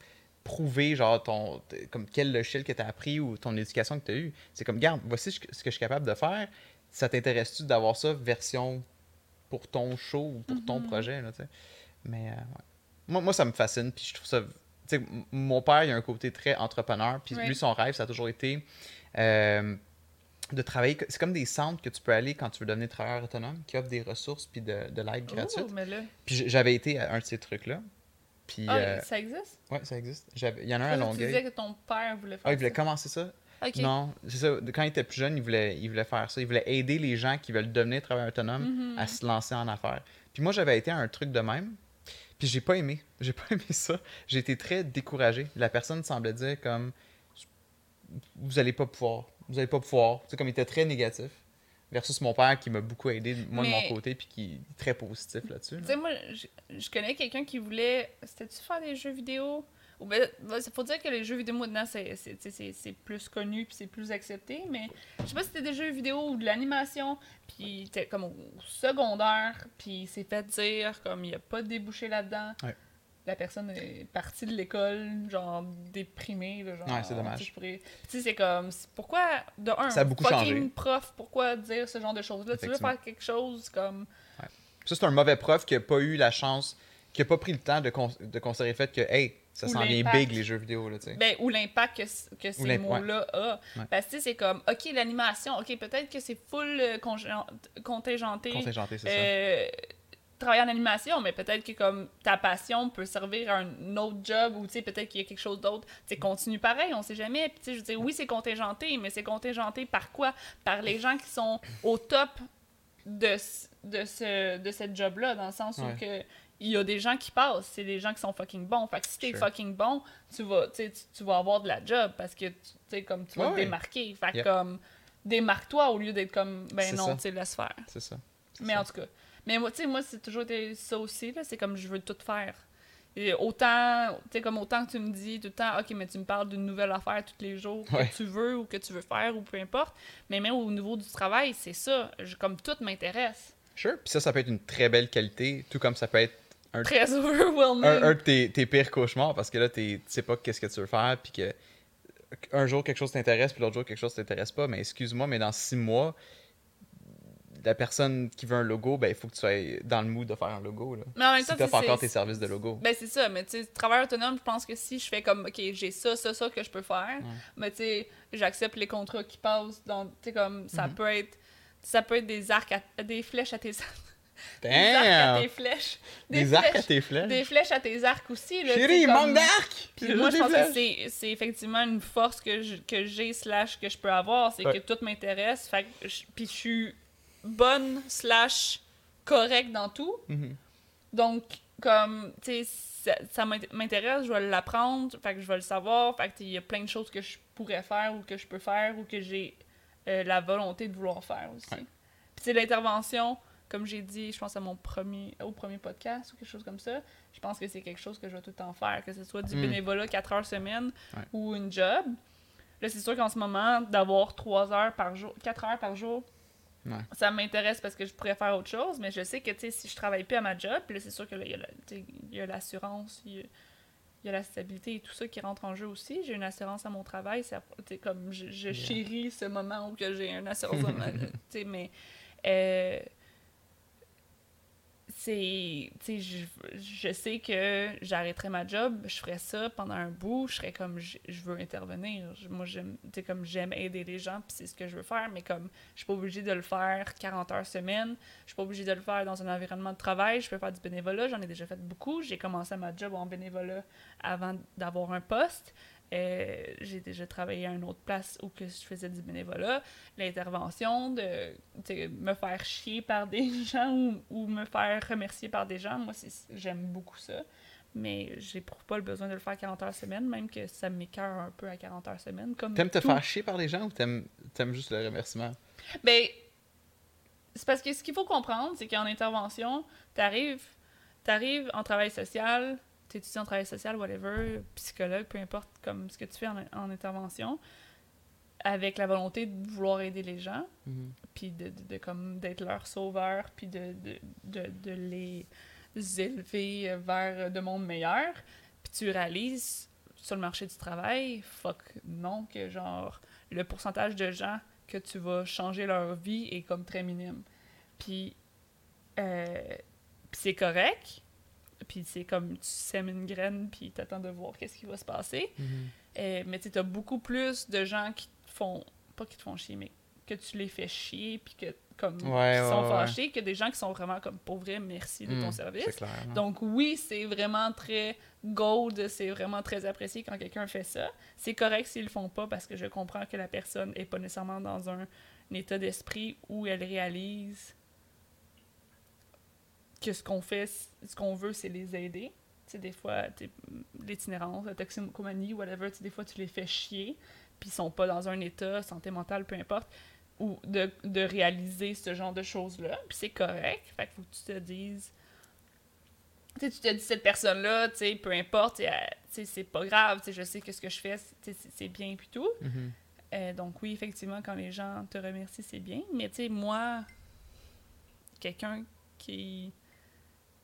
prouver genre ton comme quel logiciel que tu as appris ou ton éducation que tu as eue. C'est comme regarde, voici ce que je suis capable de faire. Ça t'intéresse-tu d'avoir ça version pour ton show ou pour ton Mhm. projet là? Mais euh, ouais. moi, moi ça me fascine puis je trouve ça tu mon père, il a un côté très entrepreneur, puis lui, son rêve, ça a toujours été euh, de travailler. C'est comme des centres que tu peux aller quand tu veux devenir travailleur autonome, qui offrent des ressources puis de, de l'aide gratuite. Oh, là. Puis j'avais été à un de ces trucs-là. Puis, Ah, euh, ça existe? ouais, ça existe. Il y en a un à Tu Longueuil. disais que ton père voulait faire Ah, il voulait ça. commencer ça? Non, c'est ça. Quand il était plus jeune, il voulait, il voulait faire ça. Il voulait aider les gens qui veulent devenir travailleurs autonomes Mhm. à se lancer en affaires. Puis moi, j'avais été à un truc de même. Puis j'ai pas aimé. J'ai pas aimé ça. J'ai été très découragé. La personne semblait dire comme vous allez pas pouvoir. Vous allez pas pouvoir. Tu sais, comme il était très négatif. Versus mon père qui m'a beaucoup aidé, moi de mon côté, puis qui est très positif là-dessus. là. Tu sais, moi, je, je connais quelqu'un qui voulait. C'était-tu faire des jeux vidéo? Ben, il faut dire que les jeux vidéo maintenant, c'est- plus connu puis c'est plus accepté, mais je sais pas si c'était des jeux vidéo ou de l'animation, puis comme au secondaire, puis s'est fait dire comme il n'y a pas de débouché là-dedans. Ouais. La personne est partie de l'école, genre déprimée, là, genre. Ouais, c'est dommage. tu sais, c'est comme. Pourquoi, de un, Ça a beaucoup changé. prof, pourquoi dire ce genre de choses-là? Tu veux faire quelque chose comme. Ça, c'est un mauvais prof qui a pas eu la chance, qui a pas pris le temps de, de considérer le fait que, hey, ça s'en vient big les jeux vidéo, là, tu sais. Ben, ou l'impact que, ces mots-là ont. Parce que c'est comme, OK, l'animation, OK, peut-être que c'est full euh, contingenté. Contingenté, c'est ça. euh, travailler en animation, mais peut-être que comme ta passion peut servir à un autre job ou tu sais peut-être qu'il y a quelque chose d'autre. Tu sais continue pareil, on sait jamais. Puis tu sais je veux dire oui, c'est contingenté, mais c'est contingenté par quoi? Par les gens qui sont au top de ce- de ce de cette job là dans le sens où que il y a des gens qui passent, c'est des gens qui sont fucking bons. Fait que si t'es Sure. fucking bon, tu vas, tu, tu, vas avoir de la job parce que tu comme tu vas Ouais, te démarquer. Fait Yep. comme démarque-toi au lieu d'être comme ben non, tu laisse faire. C'est ça. Mais ça. en tout cas. Mais moi, tu sais, moi, c'est toujours été ça aussi, là. C'est comme je veux tout faire. Et autant, tu sais, comme autant que tu me dis tout le temps, OK, mais tu me parles d'une nouvelle affaire tous les jours que Ouais. tu veux ou que tu veux faire ou peu importe. Mais même au niveau du travail, c'est ça. Je- comme tout m'intéresse. Sure. Puis ça, ça peut être une très belle qualité, tout comme ça peut être un, Très overwhelming. un, un de tes, tes pires cauchemars parce que là, t'es- tu sais pas qu'est-ce que tu veux faire, puis que un jour quelque chose t'intéresse, puis l'autre jour quelque chose t'intéresse pas. Mais excuse-moi, mais dans six mois, la personne qui veut un logo, ben il faut que tu sois dans le mood de faire un logo. Là. Mais en même Si temps, t'offres c'est- encore c'est- tes services de logo. Ben, c'est ça, mais tu sais, travail autonome, je pense que si je fais comme, OK, j'ai ça, ça, ça que je peux faire, Ouais. mais tu sais, j'accepte les contrats qui passent, dans, tu sais, comme, ça Mhm. peut être, ça peut être des arcs, à- des flèches à tes des arcs à tes flèches, Des, arcs à tes flèches. des flèches à tes arcs aussi, là, Chérie, il comme- manque d'arcs! Puis J'ai moi, je pense que flèches. c'est c'est effectivement une force que je- que j'ai slash que je peux avoir, c'est Ouais. que tout m'intéresse, fait que je- puis je suis bonne slash correcte dans tout, Mhm. donc, comme, tu sais, ça, ça m'int- m'intéresse, je vais l'apprendre, fait que je vais le savoir, fait que il y a plein de choses que je pourrais faire ou que je peux faire ou que j'ai euh, la volonté de vouloir faire aussi. Ouais. Puis, c'est l'intervention, comme j'ai dit, je pense à mon premier, au premier podcast ou quelque chose comme ça, je pense que c'est quelque chose que je vais tout le temps faire, que ce soit du Mm. bénévolat 4 heures semaine Ouais. ou une job. Là, c'est sûr qu'en ce moment, d'avoir 3 heures par jour, 4 heures par jour, Ouais. ça m'intéresse parce que je pourrais faire autre chose, mais je sais que, si je travaille plus à ma job, puis là, c'est sûr que là, il y a l'assurance, il y a, il y a la stabilité et tout ça qui rentre en jeu aussi. J'ai une assurance à mon travail, c'est comme je, je Yeah. chéris ce moment où que j'ai une assurance à ma- mais euh, c'est je, je sais que j'arrêterais ma job je ferais ça pendant un bout je serais comme je, je veux intervenir. Moi j'aime comme j'aime aider les gens puis c'est ce que je veux faire mais comme je suis pas obligée de le faire 40 heures semaine je suis pas obligée de le faire dans un environnement de travail je peux faire du bénévolat j'en ai déjà fait beaucoup j'ai commencé ma job en bénévolat avant d'avoir un poste Euh, j'ai déjà travaillé à une autre place où que je faisais du bénévolat l'intervention, de me faire chier par des gens ou, ou me faire remercier par des gens. Moi, j'aime beaucoup ça. Mais j'éprouve pas le besoin de le faire 40 heures semaine, même que ça m'écœure un peu à 40 heures semaine. Comme T'aimes te faire chier par les gens ou t'aimes t'aimes juste le remerciement? Ben, c'est parce que ce qu'il faut comprendre, c'est qu'en intervention, t'arrives, t'arrives en travail social, t'étudies en travail social, whatever, psychologue, peu importe comme ce que tu fais en, en intervention, avec la volonté de vouloir aider les gens, Mhm. puis de, de, de comme d'être leur sauveur, puis de, de, de, de les élever vers de mondes meilleurs. Puis tu réalises sur le marché du travail, fuck non, que genre le pourcentage de gens que tu vas changer leur vie est comme très minime. Puis, euh, puis c'est correct. Puis c'est comme tu sèmes une graine, puis t'attends de voir qu'est-ce qui va se passer. Euh, mais tu t'as beaucoup plus de gens qui te font, pas qui te font chier, mais que tu les fais chier, puis que comme Ouais, qui sont ouais, ouais. fâchés, que des gens qui sont vraiment comme pour vrai, merci de ton Mhm, service. C'est clair. Donc oui, c'est vraiment très gold, c'est vraiment très apprécié quand quelqu'un fait ça. C'est correct s'ils le font pas parce que je comprends que la personne est pas nécessairement dans un, un état d'esprit où elle réalise que ce qu'on fait, ce qu'on veut, c'est les aider. Tu sais, des fois, l'itinérance, la toxicomanie, whatever, tu sais, des fois, tu les fais chier, puis ils sont pas dans un état, santé mentale, peu importe, ou de, de réaliser ce genre de choses-là, puis c'est correct. Fait qu'il faut que tu te dises... Tu sais, tu te dis, cette personne-là, tu sais, peu importe, sais, c'est pas grave, tu sais, je sais que ce que je fais, c'est- bien, puis tout. Mhm. Euh, donc oui, effectivement, quand les gens te remercient, c'est bien. Mais tu sais, moi, quelqu'un qui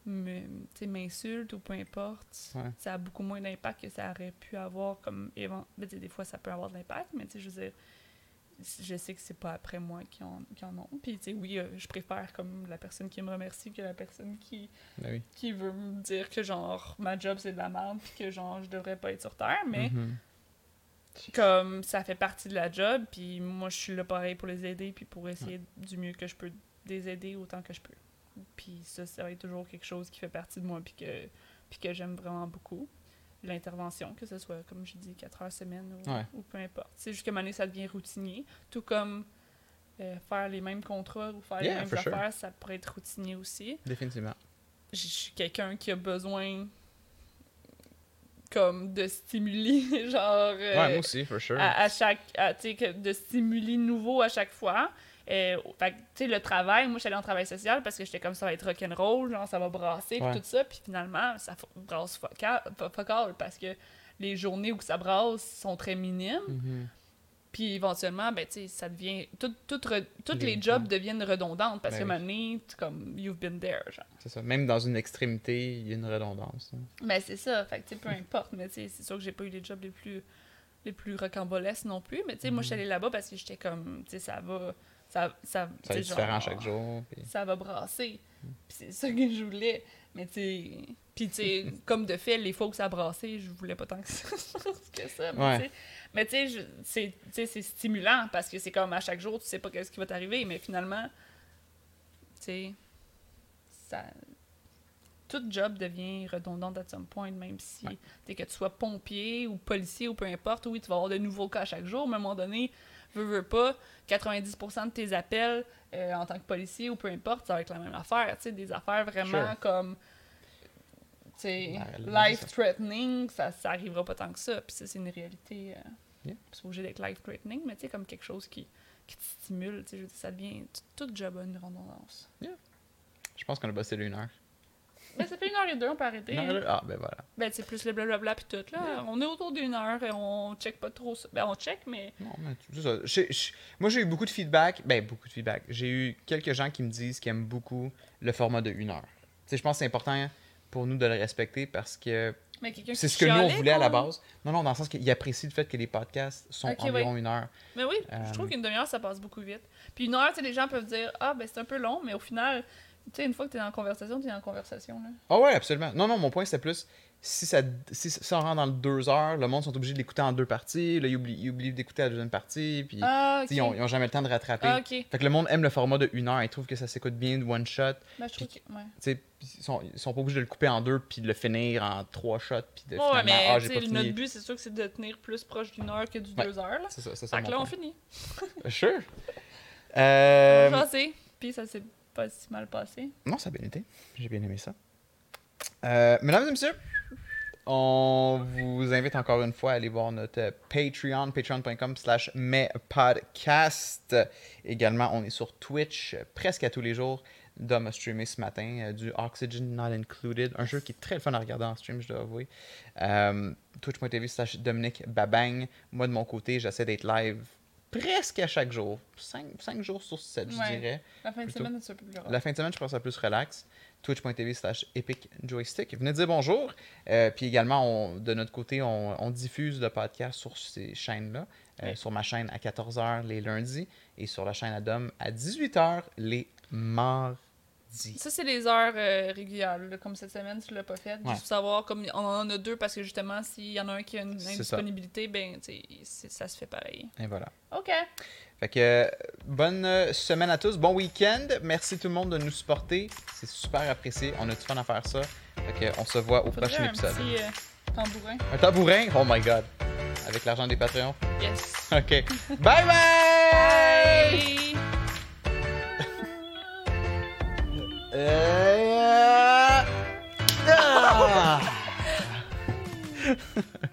m'insulte ou peu importe, Ouais. ça a beaucoup moins d'impact que ça aurait pu avoir comme évent- ben, des fois ça peut avoir de l'impact, mais tu sais, je veux dire, je sais que c'est pas après moi qui en, qui en ont. Puis oui, euh, je préfère comme la personne qui me remercie que la personne qui, Ben oui. qui veut me dire que genre ma job c'est de la merde puis que genre je devrais pas être sur terre, mais Mhm. comme ça fait partie de la job, puis moi je suis là pareil pour les aider, puis pour essayer du mieux que je peux les aider autant que je peux. Puis ça, ça va être toujours quelque chose qui fait partie de moi, puis que, puis que j'aime vraiment beaucoup. L'intervention, que ce soit, comme je dis, 4 heures semaine ou, Ouais. ou peu importe. C'est juste qu'à un moment donné, ça devient routinier. Tout comme euh, faire les mêmes contrats ou faire Yeah, les mêmes sure. affaires, ça pourrait être routinier aussi Définitivement. je suis quelqu'un qui a besoin comme de stimuli genre euh, Ouais, moi aussi, for sure. à, à chaque à, tu sais, que de stimuli nouveaux à chaque fois euh, fait tu sais le travail moi je suis allée en travail social parce que j'étais comme ça va être rock'n'roll genre ça va brasser puis Ouais. tout ça puis finalement ça brasse focal, pas- focal parce que les journées où ça brasse sont très minimes Mhm. puis éventuellement, ben, tu sais, ça devient. tout- tout re- toutes Les- les jobs deviennent redondantes parce Ben que oui. maintenant, tu- comme, you've been there, genre. C'est ça. Même dans une extrémité, il y a une redondance. hein. Ben, c'est ça. Fait que, tu sais, peu importe. Mais, tu sais, c'est sûr que j'ai pas eu les jobs les plus, les plus rocambolesques non plus. Mais, tu sais, moi, je suis allée là-bas parce que j'étais comme, tu sais, ça va. Ça, ça, va être différent chaque jour. Ça va brasser. Puis c'est ça que je voulais. Mais, tu sais. Puis, tu sais, comme de fait, les fois où ça a brassé, je voulais pas tant que ça. que ça mais, Ouais. tu sais, mais, tu sais, c'est stimulant parce que c'est comme à chaque jour, tu sais pas qu'est-ce qui va t'arriver. Mais finalement, tu sais, ça tout job devient redondant à some point, même si Ouais. t'es que tu sois pompier ou policier ou peu importe, oui, tu vas avoir de nouveaux cas à chaque jour, mais à un moment donné, veux, veux pas, 90% de tes appels euh, en tant que policier ou peu importe, ça va être la même affaire, tu sais, des affaires vraiment Sure. comme, tu sais, life-threatening, ça, ça arrivera pas tant que ça, puis ça, c'est une réalité, euh, Yeah. c'est obligé d'être life-threatening, mais tu sais, comme quelque chose qui, qui te stimule, tu sais, je veux dire, ça devient, tout job a une redondance. Je pense qu'on a bossé d'une heure. Ben, ça fait une heure et deux, on peut arrêter. Une heure, Ah, ben voilà. Ben, c'est plus le blablabla puis tout, là. On est autour d'une heure et on check pas trop ça. Ben, on check, mais... Non, mais c'est ça. Moi, j'ai eu beaucoup de feedback. Ben, beaucoup de feedback. J'ai eu quelques gens qui me disent qu'ils aiment beaucoup le format de une heure. Tu sais, je pense que c'est important pour nous de le respecter parce que mais c'est ce que nous, on voulait à la base. Non, non, dans le sens qu'ils apprécient le fait que les podcasts sont environ une heure. Mais oui, Euh, je trouve qu'une demi-heure, ça passe beaucoup vite. Puis une heure, tu sais, les gens peuvent dire « Ah, ben, c'est un peu long », mais au final, Tu sais, une fois que t'es dans la conversation, t'es dans la conversation, là. Ah ouais, absolument. Non, non, mon point, c'était plus si ça, si ça rentre dans le deux heures, le monde sont obligés de l'écouter en deux parties. Là, ils oublient, ils oublient d'écouter la deuxième partie. Puis, Ah, tu ok. sais, ils, ont, ils ont jamais le temps de rattraper. Ah, ok. Fait que le monde aime le format de une heure. Ils trouvent que ça s'écoute bien de one shot. Ben, je trouve que. Ouais. Tu ils sont, ils sont pas obligés de le couper en deux puis de le finir en trois shots. Puis de Ouais, finalement, mais ah, tu j'ai pas notre fini. but, c'est sûr que c'est de tenir plus proche d'une heure que du Ouais. deux heures, là. C'est ça, c'est ça. Fait que là, on finit. Sure. Euh. Puis ça s'est pas si mal passé. Non, ça a bien été. J'ai bien aimé ça. Euh, mesdames et messieurs, on vous invite encore une fois à aller voir notre Patreon, patreon.com slash mespodcast. Également, on est sur Twitch presque à tous les jours. Dom a streamé ce matin euh, du Oxygen Not Included, un jeu qui est très fun à regarder en stream, je dois avouer. Euh, Twitch.tv slash Dominique Babang. Moi, de mon côté, j'essaie d'être live presque à chaque jour. 5 jours sur 7, je Ouais. dirais. La fin de semaine, c'est un peu plus rare. La fin de semaine, je pense à plus relax. Twitch.tv slash Epic Joystick. Venez dire bonjour. Euh, puis également, on- de notre côté, on, on diffuse le podcast sur ces chaînes-là. Euh. Sur ma chaîne à 14h les lundis et sur la chaîne à Dom à 18h les mardis. Ça, c'est les heures euh, régulières. là, comme cette semaine, tu l'as pas fait. Ouais. Juste pour savoir, comme on en a deux, parce que justement, s'il y en a un qui a une C'est ça. ben, ça se fait pareil. Et voilà. OK. Fait que bonne euh, semaine à tous, bon week-end. Merci tout le monde de nous supporter. C'est super apprécié. On a du fun à faire ça. Fait que on se voit au Faudrait prochain un épisode. petit euh, tambourin. Un tabourin? Oh my god. Avec l'argent des Patreons. Yes. Ok. bye bye! Bye! Euh... ah!